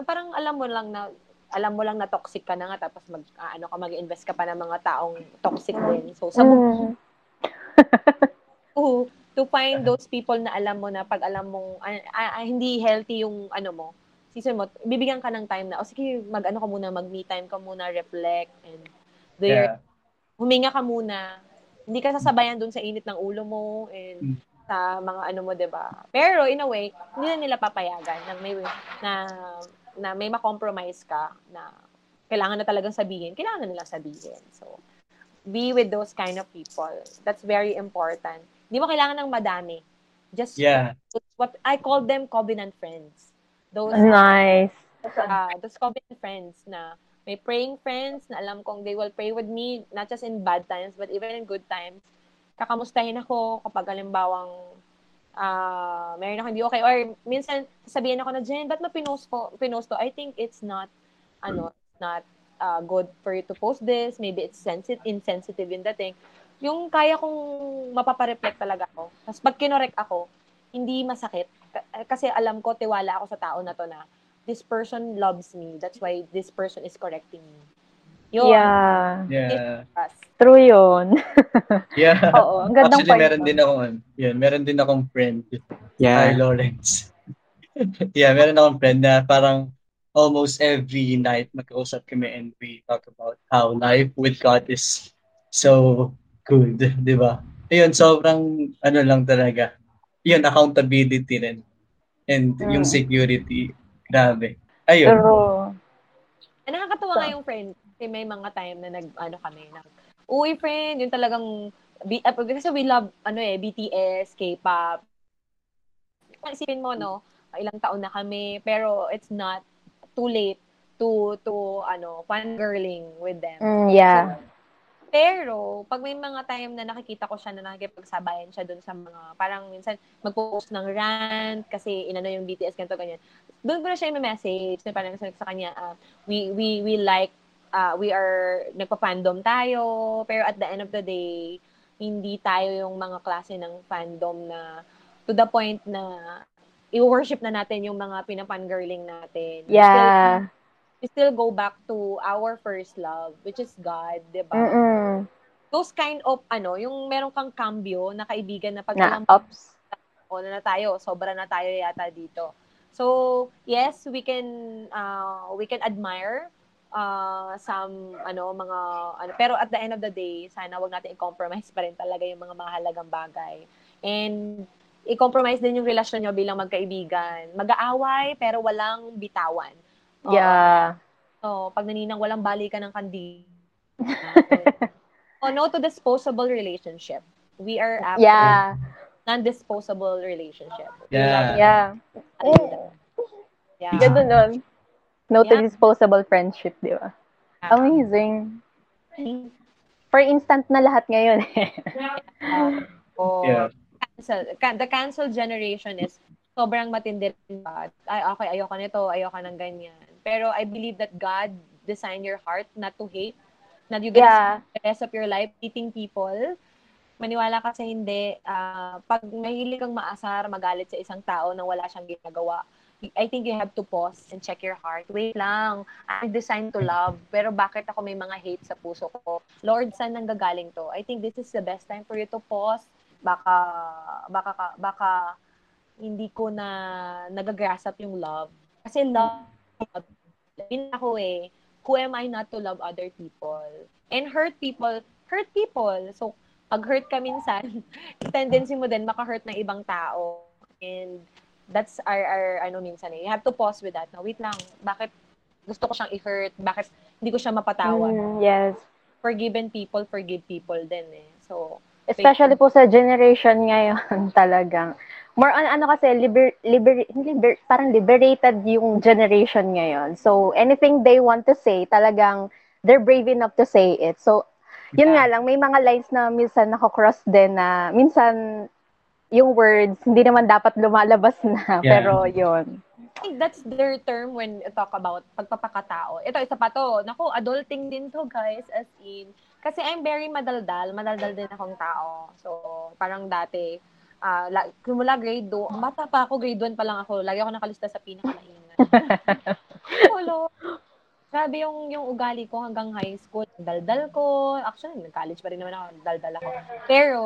parang alam mo lang na, alam mo lang na toxic ka na nga, tapos mag, ah, ano ka, mag-invest ka pa ng mga taong toxic din. So, sa Mm. to, to find those people na alam mo na pag alam mong ah, ah, hindi healthy yung ano mo, season mo, bibigyan ka ng time na, o sige, mag-ano ka muna, mag-me time ka muna, reflect, and do your, Yeah. Huminga ka muna. Hindi ka sasabayan dun sa init ng ulo mo, and Mm. sa mga ano mo, 'di ba? Pero in a way, hindi na nila papayagan na may na na may ma-compromise ka na kailangan na talagang sabihin, kailangan na nilang sabihin. So, be with those kind of people. That's very important. Hindi mo kailangan ng madami. Just Yeah. what I call them covenant friends. Those Nice. uh, those covenant friends na may praying friends na alam kong they will pray with me not just in bad times but even in good times. Kakamustahin ako kapag halimbawang ah meron ako hindi okay or minsan sasabihin ako na Jen, ba't mo pinost pinost to? I think it's not ano, not uh, good for you to post this. Maybe it's sensitive, insensitive in the thing. Yung kaya kong mapapareflect talaga ako. Tapos pag kinorek ako, hindi masakit. Kasi alam ko, tiwala ako sa tao na to na this person loves me. That's why this person is correcting me. Yun. Yeah. Yeah. True yun. Yeah. Oo, ang gandang Actually, meron din ako, yun, meron din akong friend, Hi, Yeah. Lawrence. yeah, meron akong friend na parang almost every night magkausap kami and we talk about how life with God is so good, di ba? Ayun, sobrang ano lang talaga. Yun, accountability rin. And Mm. yung security, grabe. Ayun. True. Eh, nakakatawa nga yung friend. Kasi may mga time na nag, ano kami, nag, uy friend, yung talagang, B, uh, kasi we love, ano eh, BTS, K-pop. Isipin mo, no, ilang taon na kami, pero it's not too late to, to, ano, fangirling with them. Mm, yeah. Pero, pag may mga time na nakikita ko siya na nakikipagsabayan siya dun sa mga, parang minsan mag-post ng rant kasi inano yung BTS, ganito, ganyan. Doon ko na siya yung message na parang sa, kanya, ah, we, we, we like, ah, we are, nagpa-fandom tayo, pero at the end of the day, hindi tayo yung mga klase ng fandom na to the point na i-worship na natin yung mga pinapangirling natin. Yeah. We still go back to our first love, which is God, di ba? Those kind of, ano, yung meron kang cambio na kaibigan na pag Na, alam ops. mo na, na tayo, sobra na tayo yata dito. So, yes, we can, uh, we can admire uh, some, ano, mga, ano, pero at the end of the day, sana wag natin i-compromise pa rin talaga yung mga mahalagang bagay. And, i-compromise din yung relasyon nyo bilang magkaibigan. Mag-aaway, pero walang bitawan. Oo. Yeah. So, pag naninang walang balikan ng kandi. oh, no to disposable relationship. We are after Yeah. non-disposable relationship. Yeah. love Yeah. it. Yeah. Ganun nun. No to Yeah. disposable friendship, di ba? Amazing. For instant na lahat ngayon eh. Oh, Yeah. cancel. Ca- The cancel generation is sobrang matindi rin ba? Ay, okay, ayoko nito, ayoko ng ganyan. Pero I believe that God designed your heart not to hate. Not you gonna Yeah. the rest of your life hating people. Maniwala ka sa hindi. ah, pag mahilig kang maasar, magalit sa isang tao nang wala siyang ginagawa, I think you have to pause and check your heart. Wait lang, I'm designed to love. Pero bakit ako may mga hate sa puso ko? Lord, saan nanggagaling to? I think this is the best time for you to pause. Baka, baka, ka- baka hindi ko na nagagrasp yung love. Kasi love, yun ako eh, who am I not to love other people? And hurt people, hurt people. So, pag hurt ka minsan, tendency mo din maka-hurt ng ibang tao. And that's our, our ano minsan eh. You have to pause with that. No, wait lang, bakit gusto ko siyang i-hurt? Bakit hindi ko siya mapatawad? Mm, yes. Forgiven people, forgive people din eh. So, Especially po sa generation ngayon talagang. More on ano kasi, liber, liber, liber, parang liberated yung generation ngayon. So, anything they want to say, talagang they're brave enough to say it. So, yun nga lang, may mga lines na minsan nako-cross din na minsan yung words hindi naman dapat lumalabas na. Yeah. Pero yun. I think that's their term when you talk about pagpapakatao. Ito, isa pa to. Naku, adulting din to, guys, as in. Kasi I'm very madaldal. Madaldal din akong tao. So, parang dati, ah la, simula grade 2, bata pa ako, grade 1 pa lang ako. Lagi ako nakalista sa pinakamaingat. Hello. Grabe yung, yung ugali ko hanggang high school. Daldal ko. Actually, nag-college pa rin naman ako. Daldal ako. Pero,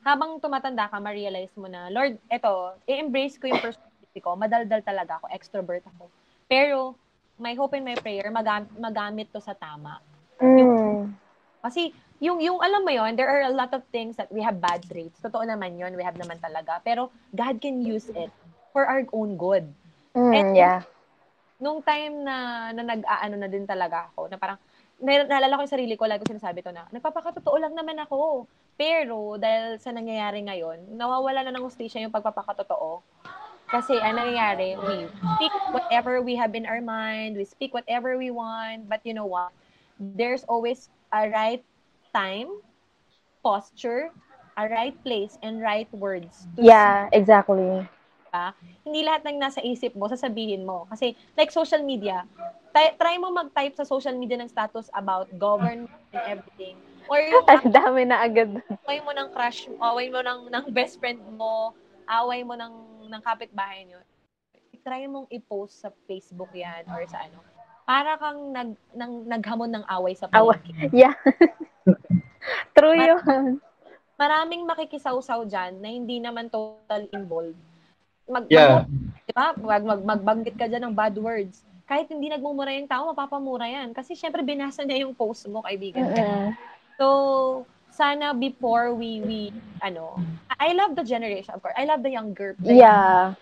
habang tumatanda ka, ma-realize mo na, Lord, eto, i-embrace ko yung personality ko. Madaldal talaga ako. Extrovert ako. Pero, my hope and my prayer, magam- magamit to sa tama. Mm. Kasi, yung, yung alam mo yon there are a lot of things that we have bad traits. Totoo naman yon we have naman talaga. Pero, God can use it for our own good. Mm, yeah. Nung time na, na nag-aano na din talaga ako, na parang, na- naalala ko yung sarili ko, lagi ko sinasabi to na, nagpapakatotoo lang naman ako. Pero, dahil sa nangyayari ngayon, nawawala na ng hustisya yung pagpapakatotoo. Kasi, ang nangyayari, we speak whatever we have in our mind, we speak whatever we want, but you know what? There's always a right time, posture, a right place, and right words to Yeah, exactly. ka, hindi lahat ng nasa isip mo, sasabihin mo. Kasi, like social media, try, try mo mag-type sa social media ng status about government and everything. Or yung Ang dami na agad. away mo ng crush, away mo ng, ng best friend mo, away mo ng, ng kapitbahay nyo. Try mong i-post sa Facebook yan or sa ano. Para kang nag, nang, naghamon ng away sa Away. palengke. Yeah. True Mar- yun. Maraming makikisawsaw dyan na hindi naman total involved. Mag, Yeah. mag- di ba? Mag, mag, magbanggit ka dyan ng bad words. Kahit hindi nagmumura yung tao, mapapamura yan. Kasi syempre, binasa niya yung post mo, kaibigan. Mm-mm. So, sana before we, we, ano, I love the generation, of course. I love the younger. the Yeah.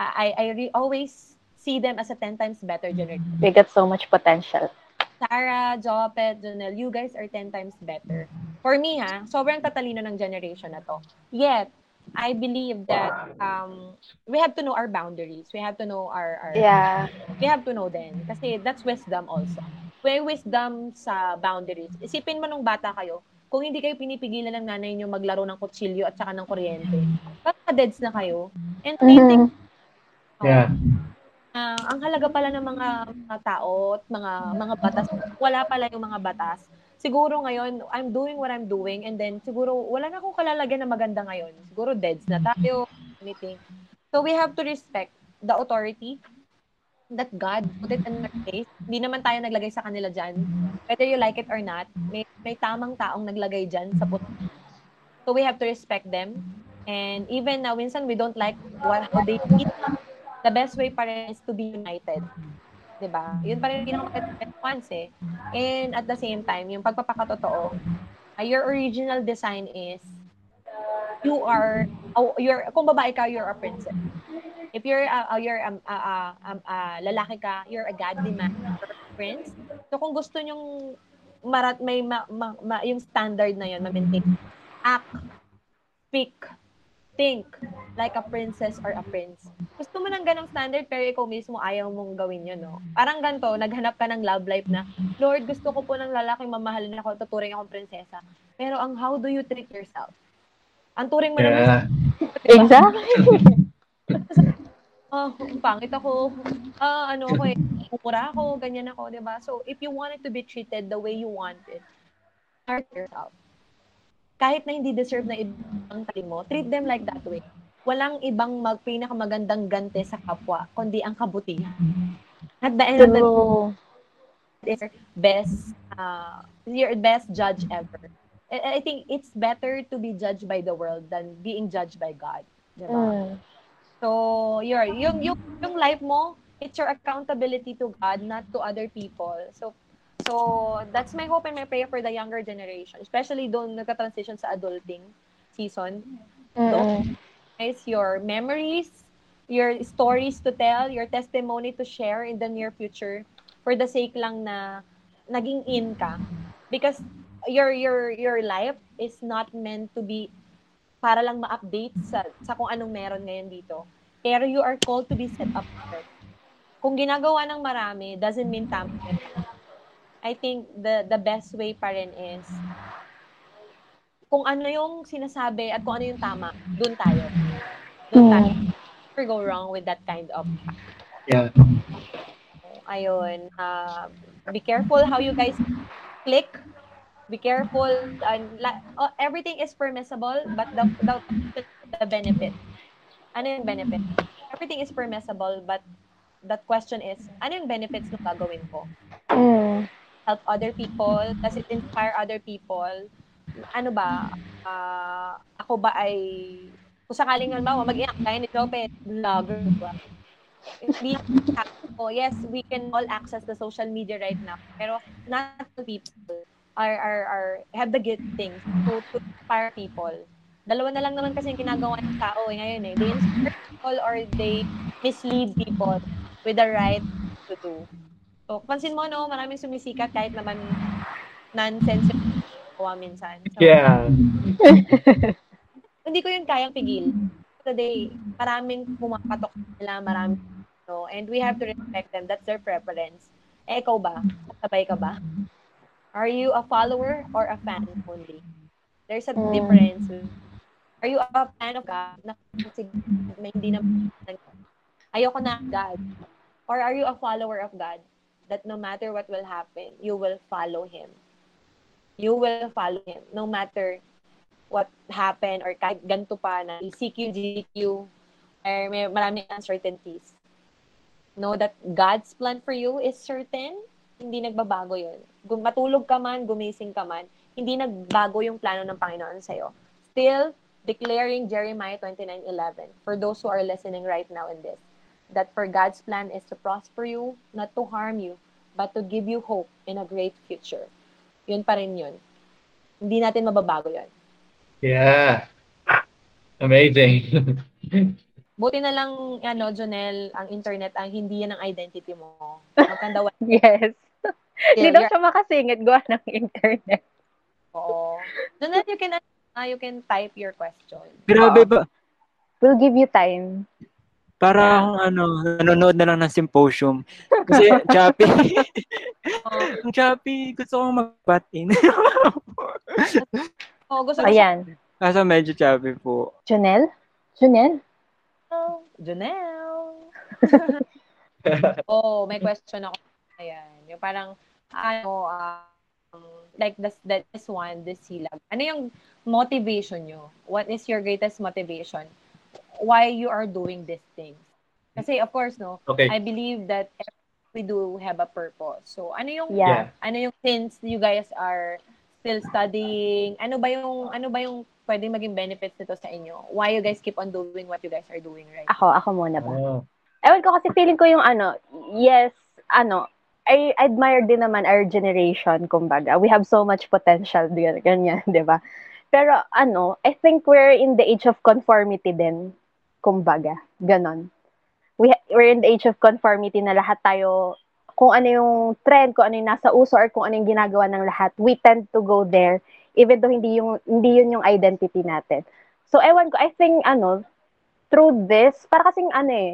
I, I re- always see them as a 10 times better generation. We got so much potential. Sarah, Jopet, Jonel, you guys are 10 times better. For me, ha, sobrang tatalino ng generation na to. Yet, I believe that um, we have to know our boundaries. We have to know our, our Yeah. we have to know them. Kasi that's wisdom also. May wisdom sa boundaries. Isipin mo nung bata kayo, kung hindi kayo pinipigilan ng nanay niyo maglaro ng kutsilyo at saka ng kuryente, baka-deads na kayo. And I think Mhm. Yeah. Ah, ang halaga pala ng mga, mga tao at mga mga batas, wala pala yung mga batas. Siguro ngayon, I'm doing what I'm doing and then siguro wala na akong kalalagyan na maganda ngayon. Siguro deads na tayo, anything. So we have to respect the authority that God put it in our place. Hindi naman tayo naglagay sa kanila dyan. Whether you like it or not, may, may tamang taong naglagay dyan sa put. So we have to respect them. And even now, minsan we don't like what, how they eat the best way pa rin is to be united. 'Di ba? Yun pa rin yung pinaka-response eh. And at the same time, yung pagpapakatotoo, uh, your original design is you are oh, you're kung babae ka, you're a princess. If you're uh, uh, you're um, uh, uh, um, uh, lalaki ka, you're a godly man, you're a prince. So kung gusto nyong marat may ma, ma, ma- yung standard na yun, ma-maintain. Act, speak, think like a princess or a prince. Gusto mo ng ganong standard pero ikaw mismo ayaw mong gawin yun, no? Parang ganito, naghanap ka ng love life na, Lord, gusto ko po ng lalaki mamahalin ako, tuturing akong prinsesa. Pero ang how do you treat yourself? Ang turing mo naman Yeah. Exactly. ah, pangit ako, ah, ano ako eh, mura ako, ganyan ako, di ba? So, if you wanted to be treated the way you wanted, hurt yourself. Kahit na hindi deserve na ibang tali mo, treat them like that way. Walang ibang mag pinakamagandang gante sa kapwa, kundi ang kabutihan. At the end of the True. day, is best, uh, your best judge ever. I I think it's better to be judged by the world than being judged by God. Di ba? Mm. So, your yung yung yung life mo, it's your accountability to God, not to other people. So, so that's my hope and my prayer for the younger generation, especially doon nagka-transition sa adulting season. Mm-mm. Guys, your memories, your stories to tell, your testimony to share in the near future for the sake lang na naging in ka. Because your your your life is not meant to be para lang ma-update sa, sa kung anong meron ngayon dito. Pero you are called to be set up apart. Kung ginagawa ng marami, doesn't mean tama. I think the the best way pa rin is kung ano yung sinasabi at kung ano yung tama, dun tayo. Dun Mm. tayo. Never go wrong with that kind of Yeah. ayun, uh, be careful how you guys click. Be careful. And la- oh, everything is permissible, but the, the, the benefit. Ano yung benefit? Everything is permissible, but that question is, ano yung benefits ng gagawin ko? Mm. Help other people? Does it inspire other people? Ano ba? ah, ako ba ay, kung sakaling halimbawa, mag-iyak tayo ni Jope, vlogger ba? Hindi oh, yes, we can all access the social media right now. Pero not all people are, are, are have the good things to, to inspire people. Dalawa na lang naman kasi yung ginagawa ng tao eh, ngayon eh. They inspire people or they mislead people with the right to do. So, pansin mo, no, maraming sumisikat kahit naman nonsense yung gawa minsan. So, Yeah. hindi ko yun kayang pigil. Today, maraming pumapatok nila, maraming no, and we have to respect them. That's their preference. Eh, ikaw ba? Sabay ka ba? Are you a follower or a fan only? There's a Mm. difference. Are you a fan of God? Na, sige, may hindi na ayoko na God. Or are you a follower of God? That no matter what will happen, you will follow Him. You will follow Him. No matter what happened or kahit ganito pa na CQ, GQ, or may maraming uncertainties. Know that God's plan for you is certain hindi nagbabago yun. Gum- matulog ka man, gumising ka man, hindi nagbago yung plano ng Panginoon sa'yo. Still, declaring Jeremiah 29:11 for those who are listening right now in this that for God's plan is to prosper you, not to harm you, but to give you hope in a great future. Yun pa rin yun. Hindi natin mababago yun. Yeah. Amazing. Buti na lang, ano, Jonel, ang internet, ang hindi yan ang identity mo. Magkanda Yes. Hindi daw siya makasingit gawa ng internet. Oo. Jonel, you can, uh, you can type your question. Grabe ba? We'll give you time. Para akong ano, nanonood na lang ng symposium. Kasi choppy. Ang choppy, gusto kong mag-bat-in. Oh, gusto Ayan. Kaso medyo choppy po. Junel? Junel? Oh, Janelle. oh, may question ako. Ayan. Yung parang, ano, um, like this, this one, this silag. Ano yung motivation nyo? What is your greatest motivation? Why you are doing these things? Kasi, of course, no, Okay. I believe that we do have a purpose. So, ano yung, Yeah. ano yung, since you guys are still studying, ano ba yung, ano ba yung pwedeng maging benefits nito sa inyo? Why you guys keep on doing what you guys are doing right now? Ako, ako muna ba? Oh. Ewan ko kasi feeling ko yung ano, yes, ano, I admire din naman our generation, kumbaga. We have so much potential, ganyan, di ba? Pero ano, I think we're in the age of conformity din, kumbaga. Ganon. We, we're in the age of conformity na lahat tayo, kung ano yung trend, kung ano yung nasa uso, or kung ano yung ginagawa ng lahat, we tend to go there, even though hindi, yung, hindi yun yung identity natin. So, ewan ko, I think, ano, through this, para kasing ano eh,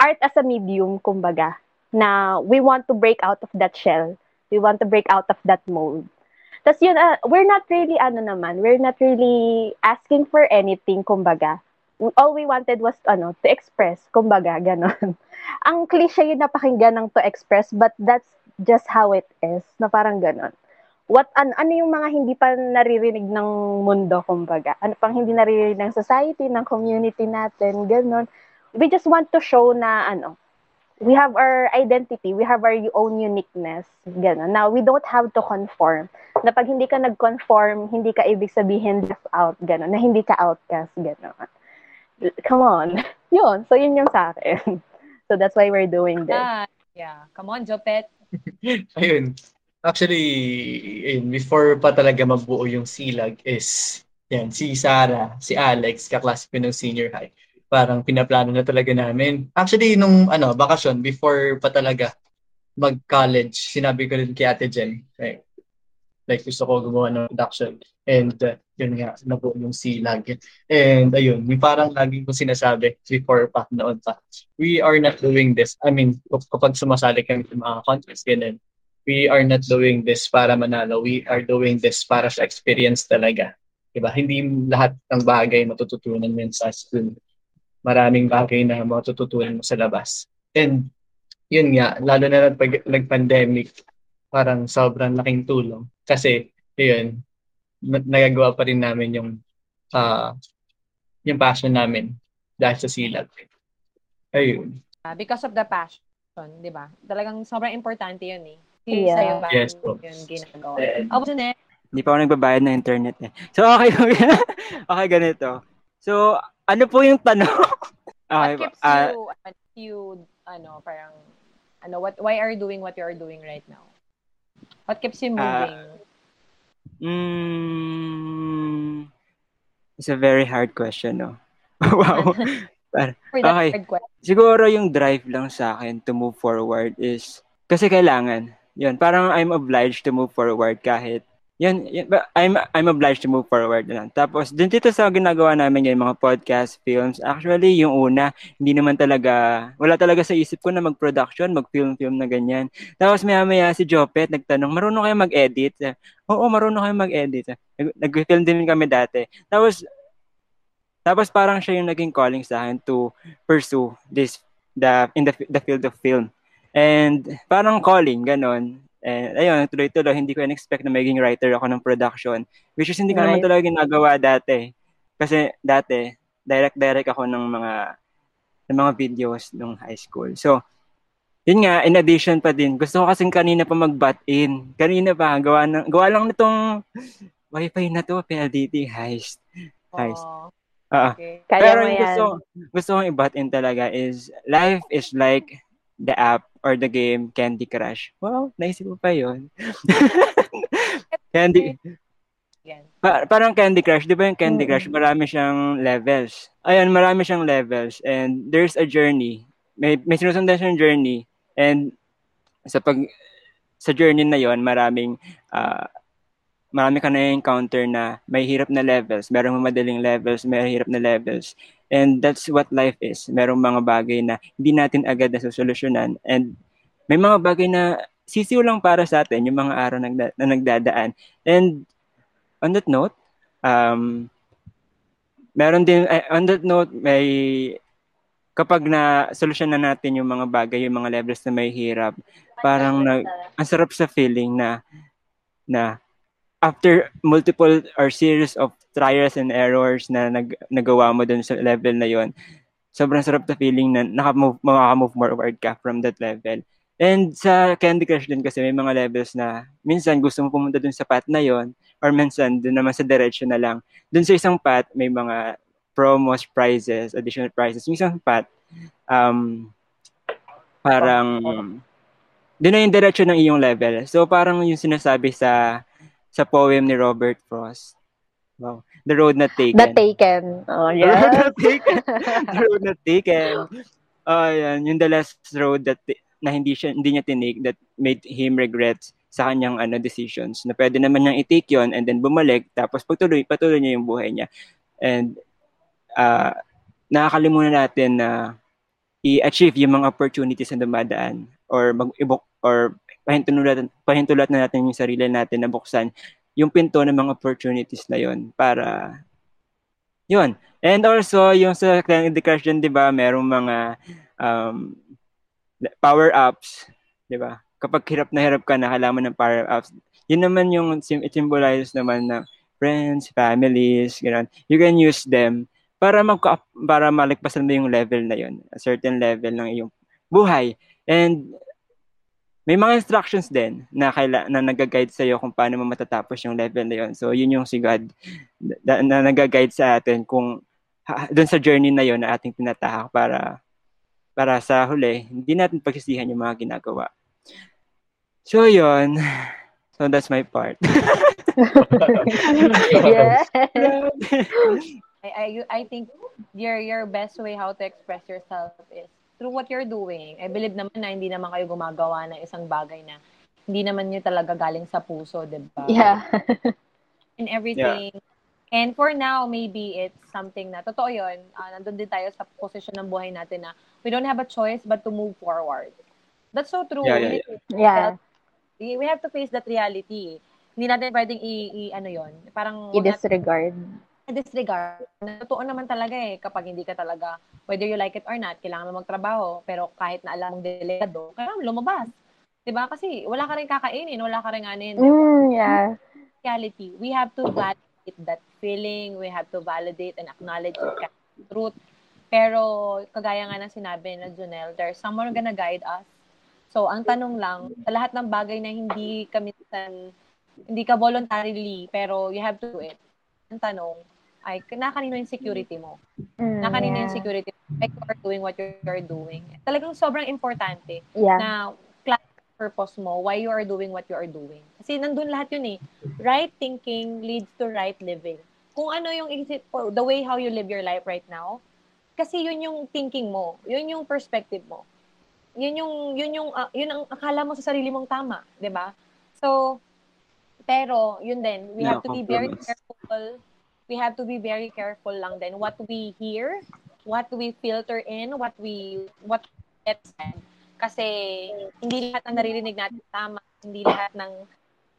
art as a medium, kumbaga, na we want to break out of that shell. We want to break out of that mold. Tapos yun, ah, we're not really, ano naman, we're not really asking for anything, kumbaga. All we wanted was, ano, to express, kumbaga, ganon. Ang cliche yun napakinggan ng to express, but that's just how it is, na parang ganon. What, an, ano yung mga hindi pa naririnig ng mundo, kumbaga? Ano pang hindi naririnig ng society, ng community natin, ganon we just want to show na ano, we have our identity, we have our own uniqueness. Ganun. Now, we don't have to conform. Na pag hindi ka nag-conform, hindi ka ibig sabihin left out. Ganun. Na hindi ka outcast. Ganun. Come on. Yun. So, yun yung sa akin. So, that's why we're doing this. Ah, yeah. Come on, Jopet. Ayun. Actually, ayun, before pa talaga mabuo yung silag is, yan, si Sarah, si Alex, kaklase ko ng senior high. Parang pinaplano na talaga namin. Actually, nung ano, bakasyon, before pa talaga mag-college, sinabi ko rin kay Ate Jen, like, like gusto ko gumawa ng production. And uh, yun nga, nabuo yung silag. And ayun, yung parang lagi ko sinasabi before pa, noon pa. We are not doing this. I mean, kap- kapag sumasali kami sa mga contests, ganun, we are not doing this para manalo. We are doing this para sa experience talaga. Diba? Hindi lahat ng bagay matututunan mo sa school. Maraming bagay na matututunan mo sa labas. And yun nga, lalo na pag nag-pandemic, parang sobrang laking tulong. Kasi, yun, na- nagagawa pa rin namin yung ah yung passion namin dahil sa silag. Ayun. Ah, because of the passion, di ba? Talagang sobrang importante yun eh. Yeah. sa'yo ba Yes po. yun ginagawa? Ako, Janelle, Hindi pa ako nagbabayad ng internet eh. So, okay. okay, ganito. So, ano po yung tanong? okay, what keeps ah, you, uh, you, ano, parang, ano, what, why are you doing what you are doing right now? What keeps you Ah, moving? mm, it's a very hard question, no? wow. That okay. Siguro yung drive lang sa akin to move forward is kasi kailangan. Yun, parang I'm obliged to move forward kahit yun, yun I'm I'm obliged to move forward na lang. Tapos dun dito sa ginagawa namin yung mga podcast, films, actually yung una, hindi naman talaga wala talaga sa isip ko na mag-production, mag-film-film na ganyan. Tapos maya-maya si Jopet nagtanong, marunong kayo mag-edit? Oo, marunong kayo mag-edit. Nag- Nag-film din kami dati. Tapos tapos parang siya yung naging calling sa akin to pursue this the in the the field of film. And parang calling ganon. And ayun, tuloy-tuloy hindi ko in-expect na maging writer ako ng production, which is hindi ko naman Nice. talaga ginagawa dati. Kasi dati direct direct ako ng mga ng mga videos nung high school. So yun nga, in addition pa din, gusto ko kasing kanina pa mag-butt in. Kanina pa, gawa, ng, gawa lang nitong wifi na to, PLDT heist. Heist. Oh, Ah, okay. Kaya pero mo yan. gusto, gusto kong i-butt in talaga is, life is like the app or the game Candy Crush. Wow, naisip mo pa yun. Candy, Yan. Pa- parang Candy Crush, 'di ba yung Candy Mm. Crush, marami siyang levels. Ayun, marami siyang levels and there's a journey. May may sinusundan siyang journey and sa pag sa journey na 'yon, maraming ah, marami ka na encounter na may hirap na levels, merong madaling levels, may hirap na levels. And that's what life is. Merong mga bagay na hindi natin agad nasusolusyonan and may mga bagay na sisiw lang para sa atin yung mga araw na, na nagdadaan. And on that note, um, meron din, eh, on that note, may, kapag na solusyon na natin yung mga bagay, yung mga levels na may hirap, parang nag, ang sarap sa feeling na, na after multiple or series of trials and errors na nag, nagawa mo dun sa level na yon sobrang sarap na feeling na nakamove, makakamove forward ka from that level. And sa Candy Crush din kasi may mga levels na minsan gusto mo pumunta dun sa path na yon or minsan dun naman sa direction na lang. Dun sa isang path may mga promos, prizes, additional prizes. Yung isang path, um, parang dun na yung direction ng iyong level. So parang yung sinasabi sa sa poem ni Robert Frost. Wow. The Road Not Taken. The Taken. Oh, The Road yeah. Not Taken. The Road Not Taken. Oh, yan. Yung the last road that na hindi siya hindi niya tinig that made him regret sa kanyang ano decisions na pwede naman niyang i-take yon and then bumalik tapos pagtuloy patuloy niya yung buhay niya and uh, nakakalimutan natin na i-achieve yung mga opportunities na dumadaan or mag or pahintulutan pahintulot na natin yung sarili natin na buksan yung pinto ng mga opportunities na yon para yun and also yung sa Crush dyan, di ba merong mga um, power ups, 'di ba? Kapag hirap na hirap ka na kailangan ng power ups. Yun naman yung it symbolizes naman na friends, families, ganun. You can use them para mag para malagpasan mo yung level na yun, a certain level ng iyong buhay. And may mga instructions din na kaila, na nag-guide sa iyo kung paano mo matatapos yung level na yun. So yun yung si God na, na nag-guide sa atin kung doon sa journey na yon na ating tinatahak para para sa huli, hindi natin pagsisihan yung mga ginagawa. So, yun. So, that's my part. yeah. I, I, I think your your best way how to express yourself is through what you're doing. I believe naman na hindi naman kayo gumagawa ng isang bagay na hindi naman nyo talaga galing sa puso, di ba? Yeah. And everything. And for now, maybe it's something na, totoo yun, uh, nandun din tayo sa posisyon ng buhay natin na we don't have a choice but to move forward. That's so true. Yeah, yeah, to- Yeah. we have to face that reality. Hindi natin pwedeng i, i ano yon parang wag natin I-disregard. Disregard. Totoo naman talaga eh, kapag hindi ka talaga, whether you like it or not, kailangan mo magtrabaho, pero kahit na alam mong delegado, kailangan lumabas. 'Di ba Kasi wala ka rin kakainin, wala ka rin anin. Mm, yeah. Reality, we have to validate that feeling, we have to validate and acknowledge the truth. Pero, kagaya nga ng sinabi na Junel, there's someone gonna guide us. So, ang tanong lang, sa lahat ng bagay na hindi ka minsan, hindi ka voluntarily, pero you have to do it. Ang tanong, ay, nakanino yung security mo? Mm, Nakanino yung yeah. security mo? Like you are doing what you're doing. Talagang sobrang importante Yeah. na clarify purpose mo, why you are doing what you are doing. Kasi nandun lahat yun eh. Right thinking leads to right living. Kung ano yung or the way how you live your life right now, kasi yun yung thinking mo, yun yung perspective mo. Yun yung yun yung ah, yun ang akala mo sa sarili mong tama, 'di ba? So pero yun din, we have to be very careful. We have to be very careful lang din what we hear, what we filter in, what we what get said. Kasi hindi lahat ng naririnig natin tama, hindi lahat ng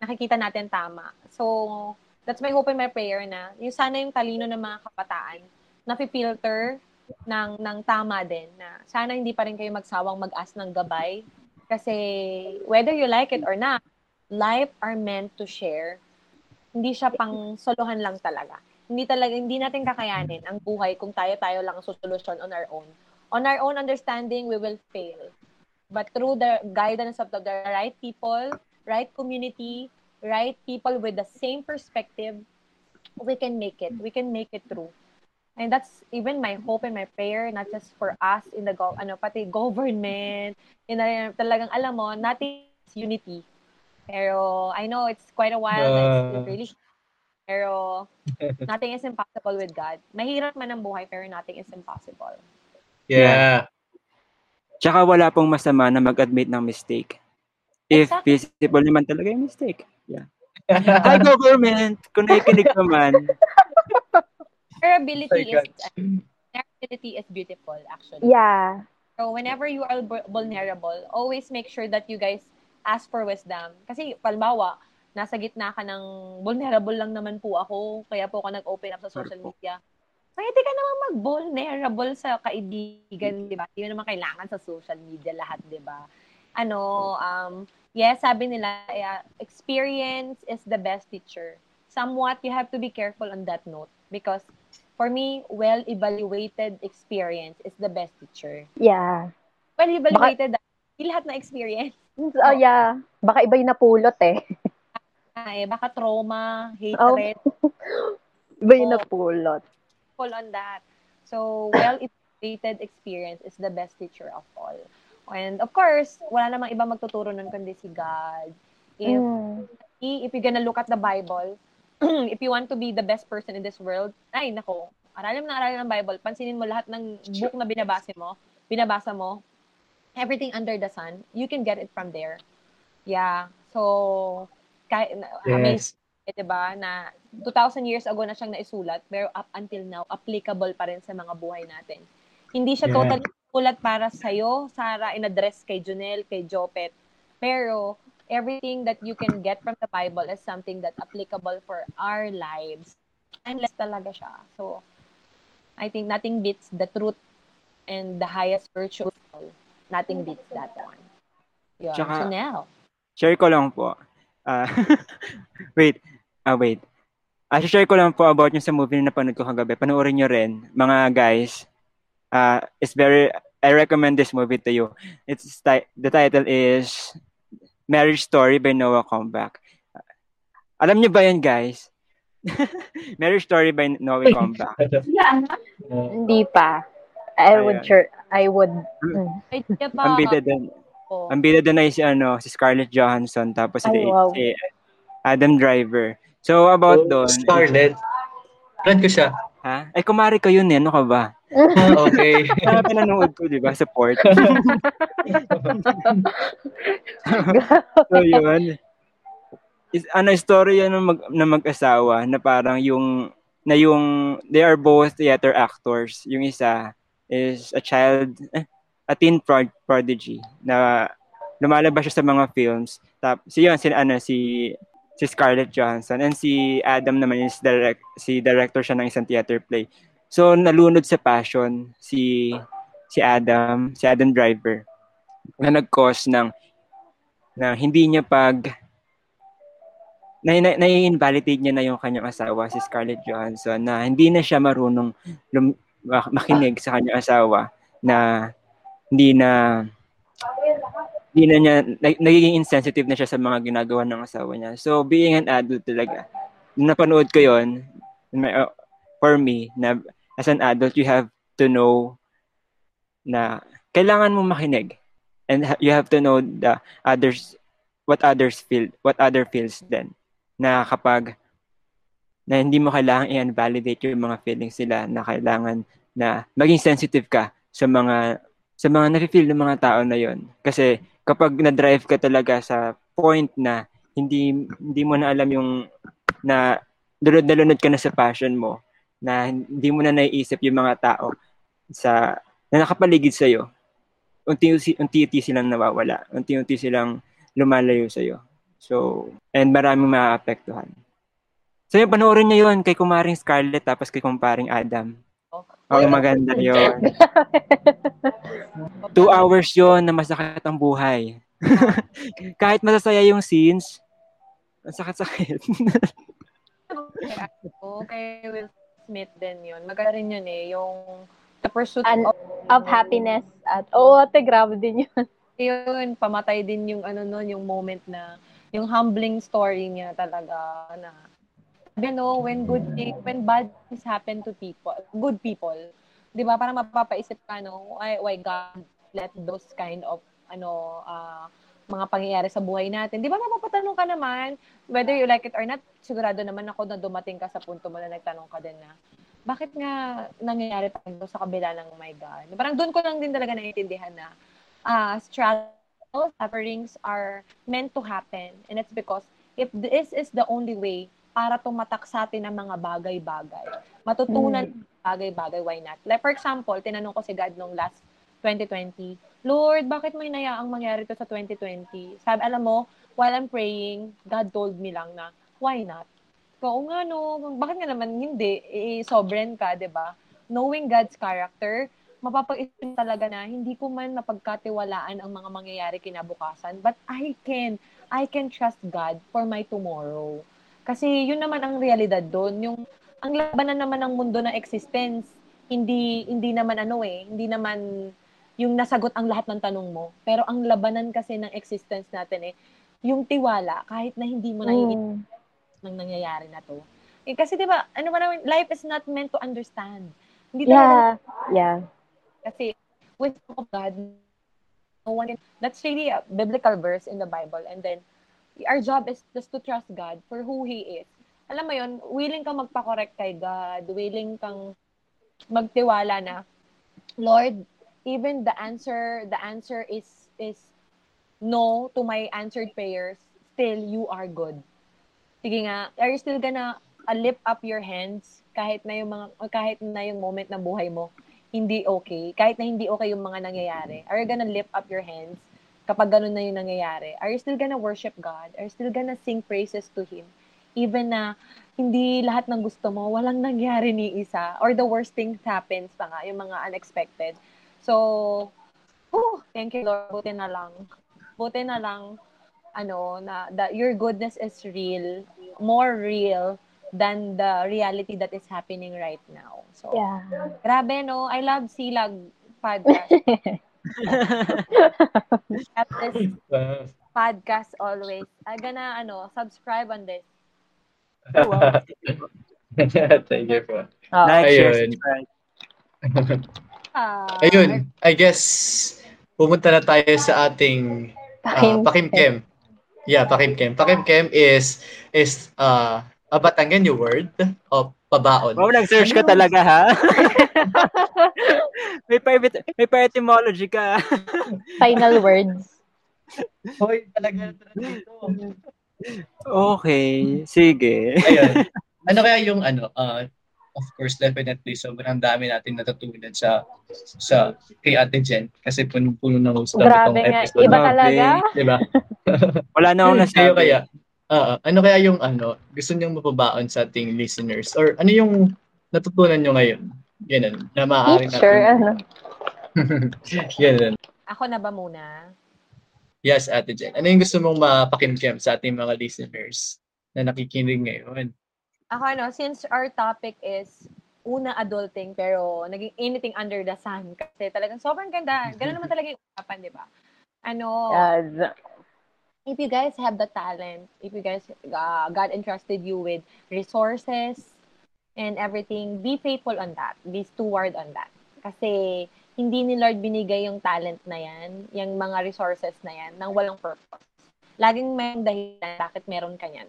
nakikita natin tama. So, that's my hope and my prayer na yung sana yung talino ng mga kabataan na filter ng ng tama din na sana hindi pa rin kayo magsawang mag-ask ng gabay kasi whether you like it or not life are meant to share hindi siya pang soluhan lang talaga hindi talaga hindi natin kakayanin ang buhay kung tayo-tayo lang ang solusyon on our own on our own understanding we will fail but through the guidance of the, right people, right community, right people with the same perspective, we can make it. We can make it through. And that's even my hope and my prayer, not just for us in the go, ano pati government, in the, talagang alam mo, natin unity. Pero I know it's quite a while, uh, it's really pero nothing is impossible with God. Mahirap man ang buhay, pero nothing is impossible. Yeah. Tsaka wala pong masama na mag-admit ng mistake. If exactly. visible naman talaga yung mistake. Yeah. Hi, government! Kung nakikinig naman. Vulnerability is vulnerability is beautiful, actually. Yeah. So whenever you are vulnerable, always make sure that you guys ask for wisdom. Kasi, palbawa, nasa gitna ka ng vulnerable lang naman po ako, kaya po ako nag-open up sa social media. Pwede ka naman mag-vulnerable sa kaibigan, di ba? Hindi naman kailangan sa social media lahat, di ba? Ano, um, yes, sabi nila, uh, experience is the best teacher. Somewhat, you have to be careful on that note because for me, well-evaluated experience is the best teacher. Yeah. Well-evaluated, Baka, lahat na experience. Oh, yeah. Baka iba yung napulot eh. Eh, baka trauma, hatred. Oh. iba yung napulot. Full on that. So, well-evaluated experience is the best teacher of all. And of course, wala namang iba magtuturo nun kundi si God. If, mm. if you're gonna look at the Bible, if you want to be the best person in this world, ay, nako, aralin mo na aralin ng Bible, pansinin mo lahat ng book na binabasa mo, binabasa mo, everything under the sun, you can get it from there. Yeah. So, kay, yes. amazing, eh, diba, na 2,000 years ago na siyang naisulat, pero up until now, applicable pa rin sa mga buhay natin. Hindi siya yeah. totally sulat para sa'yo, Sarah, in-address kay Junel, kay Jopet, pero everything that you can get from the Bible is something that applicable for our lives. Endless talaga siya. So, I think nothing beats the truth and the highest virtue. Nothing beats that one. Yeah. Tsaka, so now. Share ko lang po. Uh, wait. Ah, uh, wait. Uh, share ko lang po about yung sa movie na napanood ko kagabi. Panoorin nyo rin, mga guys. Uh, it's very, I recommend this movie to you. It's the title is Marriage Story by Noah Comeback. Alam niyo ba yan, guys? Marriage Story by Noah Comeback. Hindi pa. I Ayan. would sure, I would. Mm. Ang bida din. Oh. Ang bida din ay si ano, si Scarlett Johansson tapos si, wow. si Adam Driver. So about oh, doon. Scarlett. Friend ko siya. Ha? Ay kumari ko yun eh, ano ka ba? Ah, okay. Para pinanood ko, di ba? Support. so, yun. Is, ano, istorya ng, mag, ng mag-asawa na parang yung, na yung, they are both theater actors. Yung isa is a child, eh, a teen prod- prodigy na lumalabas siya sa mga films. Tap, si yun, si, ano, si, si Scarlett Johansson. And si Adam naman is direct, si director siya ng isang theater play. So nalunod sa passion si si Adam, si Adam Driver na nag-cause ng na hindi niya pag na, na, na-invalidate niya na yung kanyang asawa, si Scarlett Johansson, na hindi na siya marunong lum, makinig sa kanyang asawa, na hindi na hindi na niya, nagiging insensitive na siya sa mga ginagawa ng asawa niya. So, being an adult talaga, napanood ko yon uh, for me, na as an adult, you have to know na kailangan mo makinig. And you have to know the others, what others feel, what other feels then. Na kapag na hindi mo kailangan i-validate yung mga feelings nila na kailangan na maging sensitive ka sa mga sa mga nafe-feel ng mga tao na yon. Kasi kapag na-drive ka talaga sa point na hindi hindi mo na alam yung na lunod na lunod ka na sa passion mo, na hindi mo na naiisip yung mga tao sa na nakapaligid sa iyo. Unti-unti unti silang nawawala. Unti-unti silang lumalayo sa iyo. So, and maraming maaapektuhan. So, yung panoorin niyo yun kay kumaring Scarlett tapos kay kumparing Adam. Oh, maganda yun. Two hours yon na masakit ang buhay. Kahit masasaya yung scenes, masakit-sakit. okay, Will Smith din yun. Maganda rin yun eh. Yung The Pursuit And, of, of Happiness. At, oo, oh, ate, grabe din yun. yun, pamatay din yung ano nun, yung moment na, yung humbling story niya talaga na, you know, when good things, when bad things happen to people, good people, di ba, parang mapapaisip ka, no, why, why God let those kind of, ano, uh, mga pangyayari sa buhay natin. Di ba mapapatanong ka naman, whether you like it or not, sigurado naman ako na dumating ka sa punto mo na nagtanong ka din na, bakit nga nangyayari tayo sa kabila ng my God? Parang doon ko lang din talaga naiintindihan na uh, struggles, sufferings are meant to happen. And it's because if this is the only way para tumatak sa atin ang mga bagay-bagay, matutunan mm. bagay-bagay, why not? Like for example, tinanong ko si God nung last 2020, Lord, bakit may nayaang mangyari to sa 2020? Sabi, alam mo, while I'm praying, God told me lang na, why not? Oo nga no, bakit nga naman hindi? Eh, sobren ka, di ba? Knowing God's character, mapapag-isip talaga na hindi ko man mapagkatiwalaan ang mga mangyayari kinabukasan, but I can, I can trust God for my tomorrow. Kasi yun naman ang realidad doon, yung ang labanan naman ng mundo na existence, hindi hindi naman ano eh, hindi naman yung nasagot ang lahat ng tanong mo. Pero ang labanan kasi ng existence natin eh, yung tiwala, kahit na hindi mo naiintindihan mm. ng nangyayari na to. Eh, kasi di ba, ano man life is not meant to understand. Hindi yeah, yeah. Kasi, of God, no one can, that's really a biblical verse in the Bible. And then, our job is just to trust God for who He is. Alam mo yon willing kang magpa-correct kay God, willing kang magtiwala na, Lord, even the answer the answer is is no to my answered prayers still you are good sige nga are you still gonna uh, lift up your hands kahit na yung mga kahit na yung moment ng buhay mo hindi okay kahit na hindi okay yung mga nangyayari are you gonna lift up your hands kapag ganun na yung nangyayari are you still gonna worship God are you still gonna sing praises to Him even na hindi lahat ng gusto mo walang nangyari ni isa or the worst things happens pa nga yung mga unexpected So, oh, thank you Lord, buti na lang. Buti na lang, ano, na that your goodness is real, more real than the reality that is happening right now. So, yeah. grabe, no? I love Silag podcast. At this podcast always. I'm gonna, ano, subscribe on this. Thank you po. Oh. Like, share, subscribe. Uh, Ayun, I guess pumunta na tayo sa ating uh, pakimkem. Yeah, pakimkem. Pakimkem is is uh, a Batangan word of pabaon. Wow, nag-search ka talaga ha? may pa may etymology ka. Final words. Hoy, talaga dito. Okay, sige. Ayun. Ano kaya yung ano, uh, of course, definitely, sobrang dami natin natutunan sa sa kay Ate Jen kasi puno-puno na host Grabe nga, episode. iba talaga. Di ba? Wala na akong nasabi. Kayo kaya, uh, ano kaya yung ano, gusto niyong mapabaon sa ating listeners? Or ano yung natutunan niyo ngayon? Ganun, na maaari natin. Sure, ano? Ganun. Ako na ba muna? Yes, Ate Jen. Ano yung gusto mong mapakimkim sa ating mga listeners na nakikinig ngayon? Ako ano, since our topic is una adulting pero naging anything under the sun kasi talagang sobrang ganda. Ganun naman talaga yung usapan, di ba? Ano, yes. if you guys have the talent, if you guys, uh, God entrusted you with resources and everything, be faithful on that. Be steward on that. Kasi hindi ni Lord binigay yung talent na yan, yung mga resources na yan, nang walang purpose. Laging may dahilan bakit meron ka yan.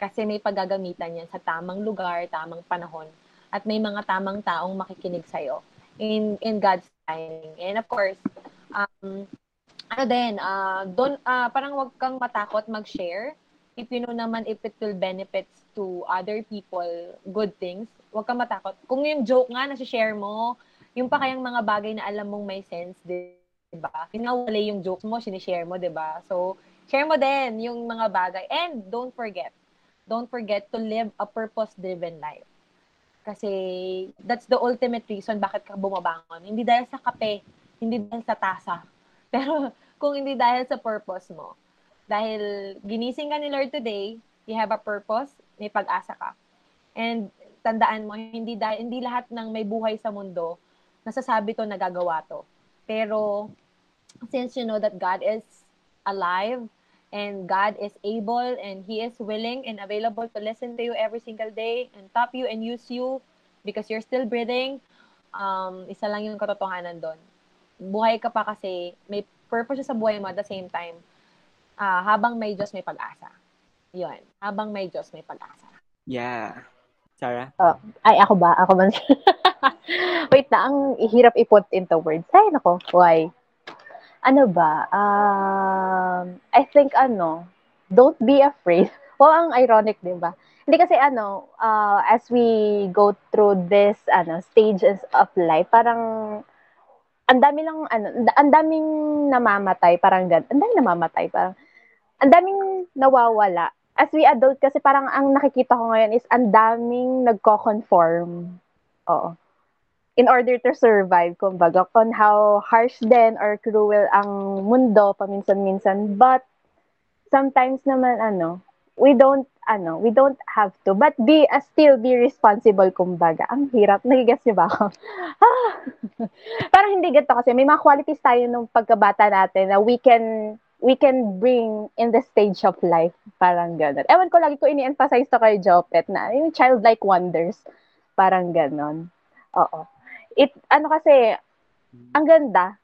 Kasi may paggagamitan yan sa tamang lugar, tamang panahon, at may mga tamang taong makikinig sa'yo in, in God's timing. And of course, um, ano din, uh, don, uh, parang wag kang matakot mag-share. If you know naman if it will benefits to other people, good things, wag kang matakot. Kung yung joke nga na share mo, yung pa kayang mga bagay na alam mong may sense, di ba? Yun nga yung jokes mo, sinishare mo, di ba? So, share mo din yung mga bagay. And don't forget, don't forget to live a purpose-driven life. Kasi that's the ultimate reason bakit ka bumabangon. Hindi dahil sa kape, hindi dahil sa tasa. Pero kung hindi dahil sa purpose mo. Dahil ginising ka ni Lord today, you have a purpose, may pag-asa ka. And tandaan mo, hindi dahil, hindi lahat ng may buhay sa mundo nasasabi to nagagawa to. Pero since you know that God is alive and God is able and He is willing and available to listen to you every single day and tap you and use you because you're still breathing, um, isa lang yung katotohanan doon. Buhay ka pa kasi may purpose sa buhay mo at the same time. Uh, habang may Diyos, may pag-asa. Yun. Habang may Diyos, may pag-asa. Yeah. Sarah? Oh, ay, ako ba? Ako man. Wait na, ang hirap i-put into words. Ay, nako, why? Ano ba? Um, I think, ano, don't be afraid. Well, ang ironic, di ba? Hindi kasi, ano, uh, as we go through this, ano, stages of life, parang, ang dami lang, ano, ang daming namamatay, parang gan, ang daming namamatay, parang, ang daming nawawala. As we adult, kasi parang ang nakikita ko ngayon is ang daming nagko-conform. Oo in order to survive, kumbaga, on how harsh then or cruel ang mundo paminsan-minsan. But, sometimes naman, ano, we don't, ano, we don't have to. But be, uh, still be responsible, kumbaga. Ang hirap. Nagigets niyo ba ako? ah! Parang hindi ganito kasi may mga qualities tayo nung pagkabata natin na we can we can bring in the stage of life. Parang gano'n. Ewan ko, lagi ko ini-emphasize to kay Jopet na yung childlike wonders. Parang gano'n. Oo it, ano kasi, ang ganda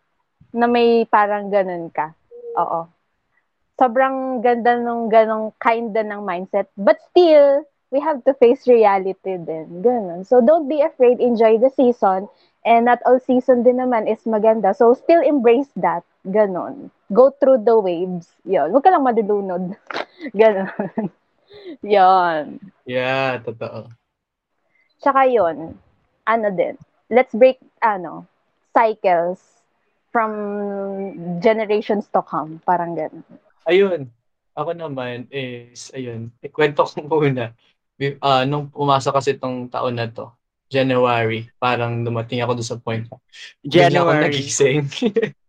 na may parang ganun ka. Oo. Sobrang ganda nung ganong kind ng mindset. But still, we have to face reality din. Ganun. So, don't be afraid. Enjoy the season. And not all season din naman is maganda. So, still embrace that. Ganon. Go through the waves. Yun. Huwag ka lang madulunod. Ganon. Yun. Yeah, totoo. Tsaka yun, ano din, let's break ano cycles from generations to come parang ganun ayun ako naman is ayun ikwento ko muna uh, nung pumasok kasi itong taon na to January parang dumating ako doon sa point January ako nagising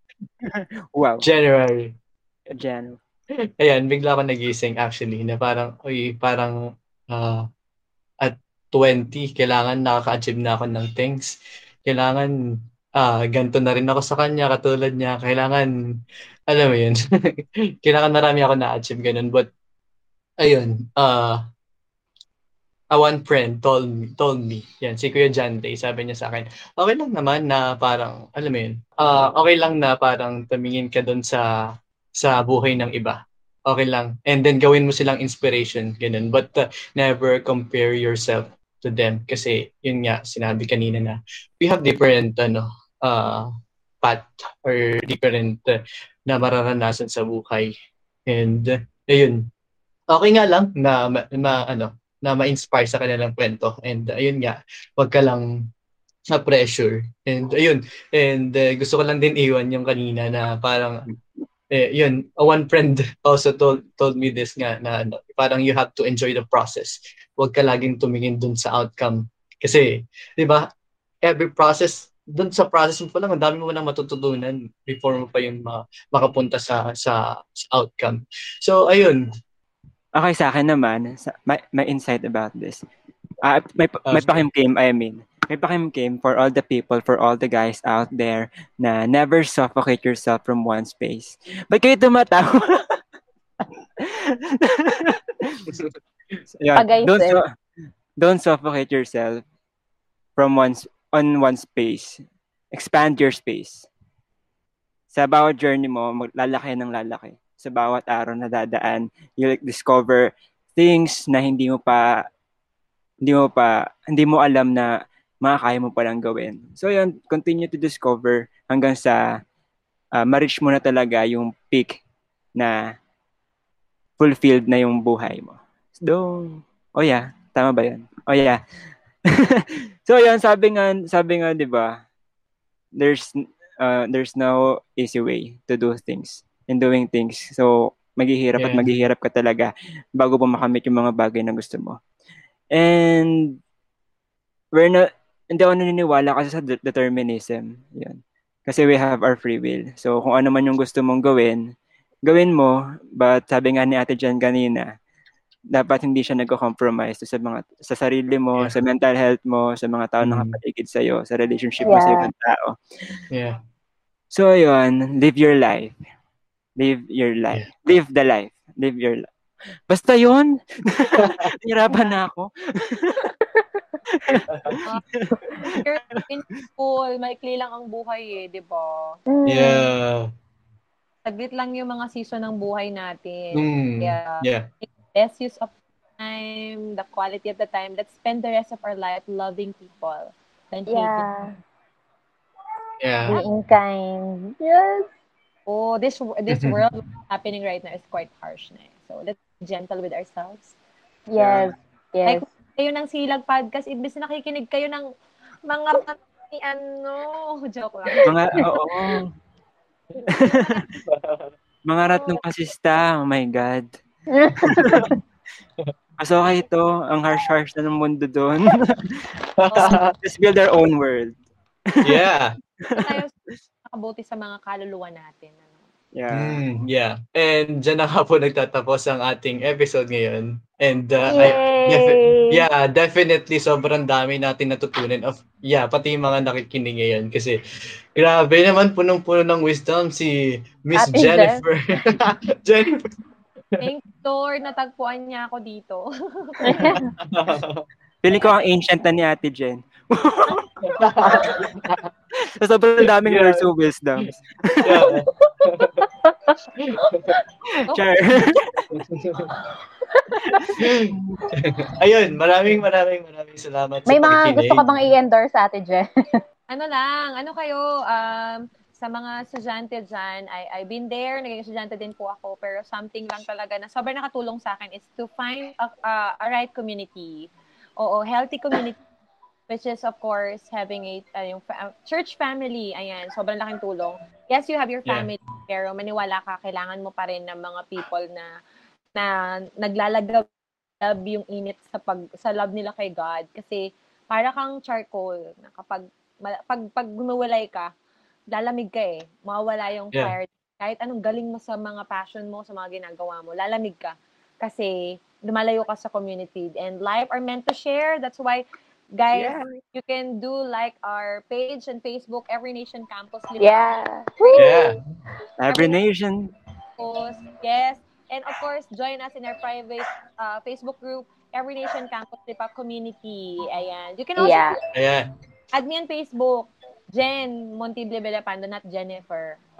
wow January Jan ayan bigla ako nagising actually na parang oy parang uh, 20, kailangan nakaka-achieve na ako ng things. Kailangan uh, ganito na rin ako sa kanya, katulad niya. Kailangan, alam mo yun, kailangan marami ako na-achieve, ganun. But, ayun, uh, a one friend told me, told me, yan, si Kuya Day, sabi niya sa akin, okay lang naman na parang, alam mo yun, uh, okay lang na parang tumingin ka doon sa sa buhay ng iba okay lang. And then gawin mo silang inspiration, ganun. But uh, never compare yourself to them kasi yun nga sinabi kanina na we have different ano uh, path or different uh, na mararanasan sa buhay and uh, ayun okay nga lang na ma, ma ano na ma-inspire sa kanilang kwento and uh, ayun nga wag ka lang sa pressure and ayun and uh, gusto ko lang din iwan yung kanina na parang eh, yun, one friend also told told me this nga na ano, parang you have to enjoy the process. Huwag ka laging tumingin dun sa outcome. Kasi, di ba, every process, dun sa process mo pa lang, ang dami mo nang matututunan before mo pa yung ma- makapunta sa, sa, sa outcome. So, ayun. Okay, sa akin naman, sa, my, my insight about this. Uh, may, may pakimkim, I mean may pakimkim for all the people, for all the guys out there na never suffocate yourself from one space. Ba't kayo tumatawa? Yan. Don't, su- don't suffocate yourself from one on one space. Expand your space. Sa bawat journey mo, maglalaki ng lalaki. Sa bawat araw na dadaan, you'll discover things na hindi mo pa hindi mo pa hindi mo alam na makakaya mo palang gawin. So yun, continue to discover hanggang sa uh, ma-reach mo na talaga yung peak na fulfilled na yung buhay mo. So, oh yeah, tama ba yun? Oh yeah. so yun, sabi nga, sabi nga, di ba, there's, uh, there's no easy way to do things in doing things. So, maghihirap yeah. at maghihirap ka talaga bago pa makamit yung mga bagay na gusto mo. And we're not hindi ako naniniwala kasi sa determinism. Yun. Kasi we have our free will. So, kung ano man yung gusto mong gawin, gawin mo. But sabi nga ni Ate Jan kanina, dapat hindi siya nagko-compromise sa mga sa sarili mo, yeah. sa mental health mo, sa mga tao mm. na nakapaligid sa iyo, sa relationship yeah. mo sa ibang tao. Yeah. So, yun, live your life. Live your life. Live the life. Live your life. Basta yun. Hirapan na ako. You're in school, maikli lang ang buhay eh, di ba? Mm. Yeah. Saglit lang yung mga season ng buhay natin. Mm. Yeah. Yeah. Best use of time, the quality of the time. Let's spend the rest of our life loving people. Than. Yeah. Yeah. Being kind. Yes. Oh, this this world happening right now is quite harsh na eh. So, let's be gentle with ourselves. Yes. Yes. Like, kayo ng Silag Podcast, imbis na nakikinig kayo ng mga ni ano, joke lang. Mga, oo. Mga rat ng pasista. Oh my God. Mas okay ito. Ang harsh-harsh na ng mundo doon. Just build our own world. yeah. Tayo nakabuti sa mga kaluluwa natin. Ano? Yeah. Mm, yeah. And dyan na nga po nagtatapos ang ating episode ngayon. And uh, I, defi- Yay! yeah, definitely sobrang dami natin natutunan of yeah, pati yung mga nakikinig ngayon kasi grabe naman punong-puno ng wisdom si Miss Ate Jennifer. Jennifer. Thank you, Lord, natagpuan niya ako dito. Feeling ko ang ancient na ni Ate Jen. so, sobrang daming Yeah. words of wisdom. yeah. Char. Ayun, maraming maraming maraming salamat May sa mga pakikinig. gusto ka bang i-endorse sa Ate Jen? ano lang, ano kayo, um, sa mga estudyante dyan, I, I've been there, naging estudyante din po ako, pero something lang talaga na sobrang nakatulong sa akin is to find a, a, a right community. Oo, healthy community, which is of course having a, uh, yung fa- church family, ayan, sobrang laking tulong. Yes, you have your Yeah. family, pero maniwala ka, kailangan mo pa rin ng mga people na na naglalagab yung init sa pag sa love nila kay God. Kasi para kang charcoal na kapag ma- pag pag gumawalay ka lalamig ka eh. Mawawala yung Yeah. fire. Kahit anong galing mo sa mga passion mo sa mga ginagawa mo lalamig ka. Kasi lumalayo ka sa community. And life are meant to share. That's why guys you can do like our page and Facebook Every Nation Campus Lipa Yeah. Yeah. Every nation. Campus, yes and of course join us in our private uh, Facebook group Every Nation Campus Lipa Community ayan you can also Yeah. Ayan. add me on Facebook Jen Montible Belapando, not Jennifer.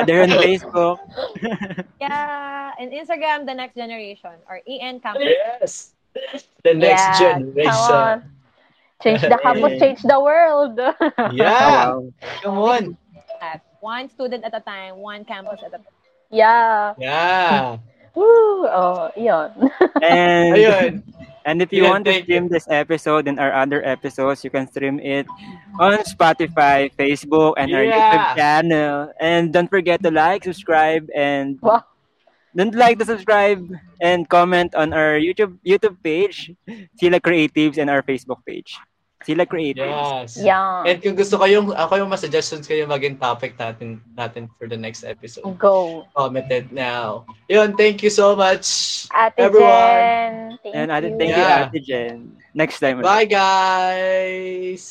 Other on Facebook. Yeah, and Instagram, The Next Generation, or EN Campus. Yes. The next yeah. Come generation. on. Change the campus, Hey. change the world. Yeah. Wow. Come on. At one student at a time, one campus at a time. yeah. Yeah. Woo! Oh, yun. And Ayun. And if you Yeah, want to thank stream this episode and our other episodes, you can stream it on Spotify, Facebook, and our YouTube channel. And don't forget to like, subscribe, and Wow. Don't like to subscribe and comment on our YouTube YouTube page, Sila Creatives, and our Facebook page, Sila Creatives. Yes. Yeah. And kung gusto kayong, ako yung suggestions kayo maging topic natin, natin for the next episode. Go. Commented now. Yun, thank you so much. Ate Everyone. Jen. Thank And Ate, you. thank Yeah. you, Ate Jen. Next time. Bye, guys!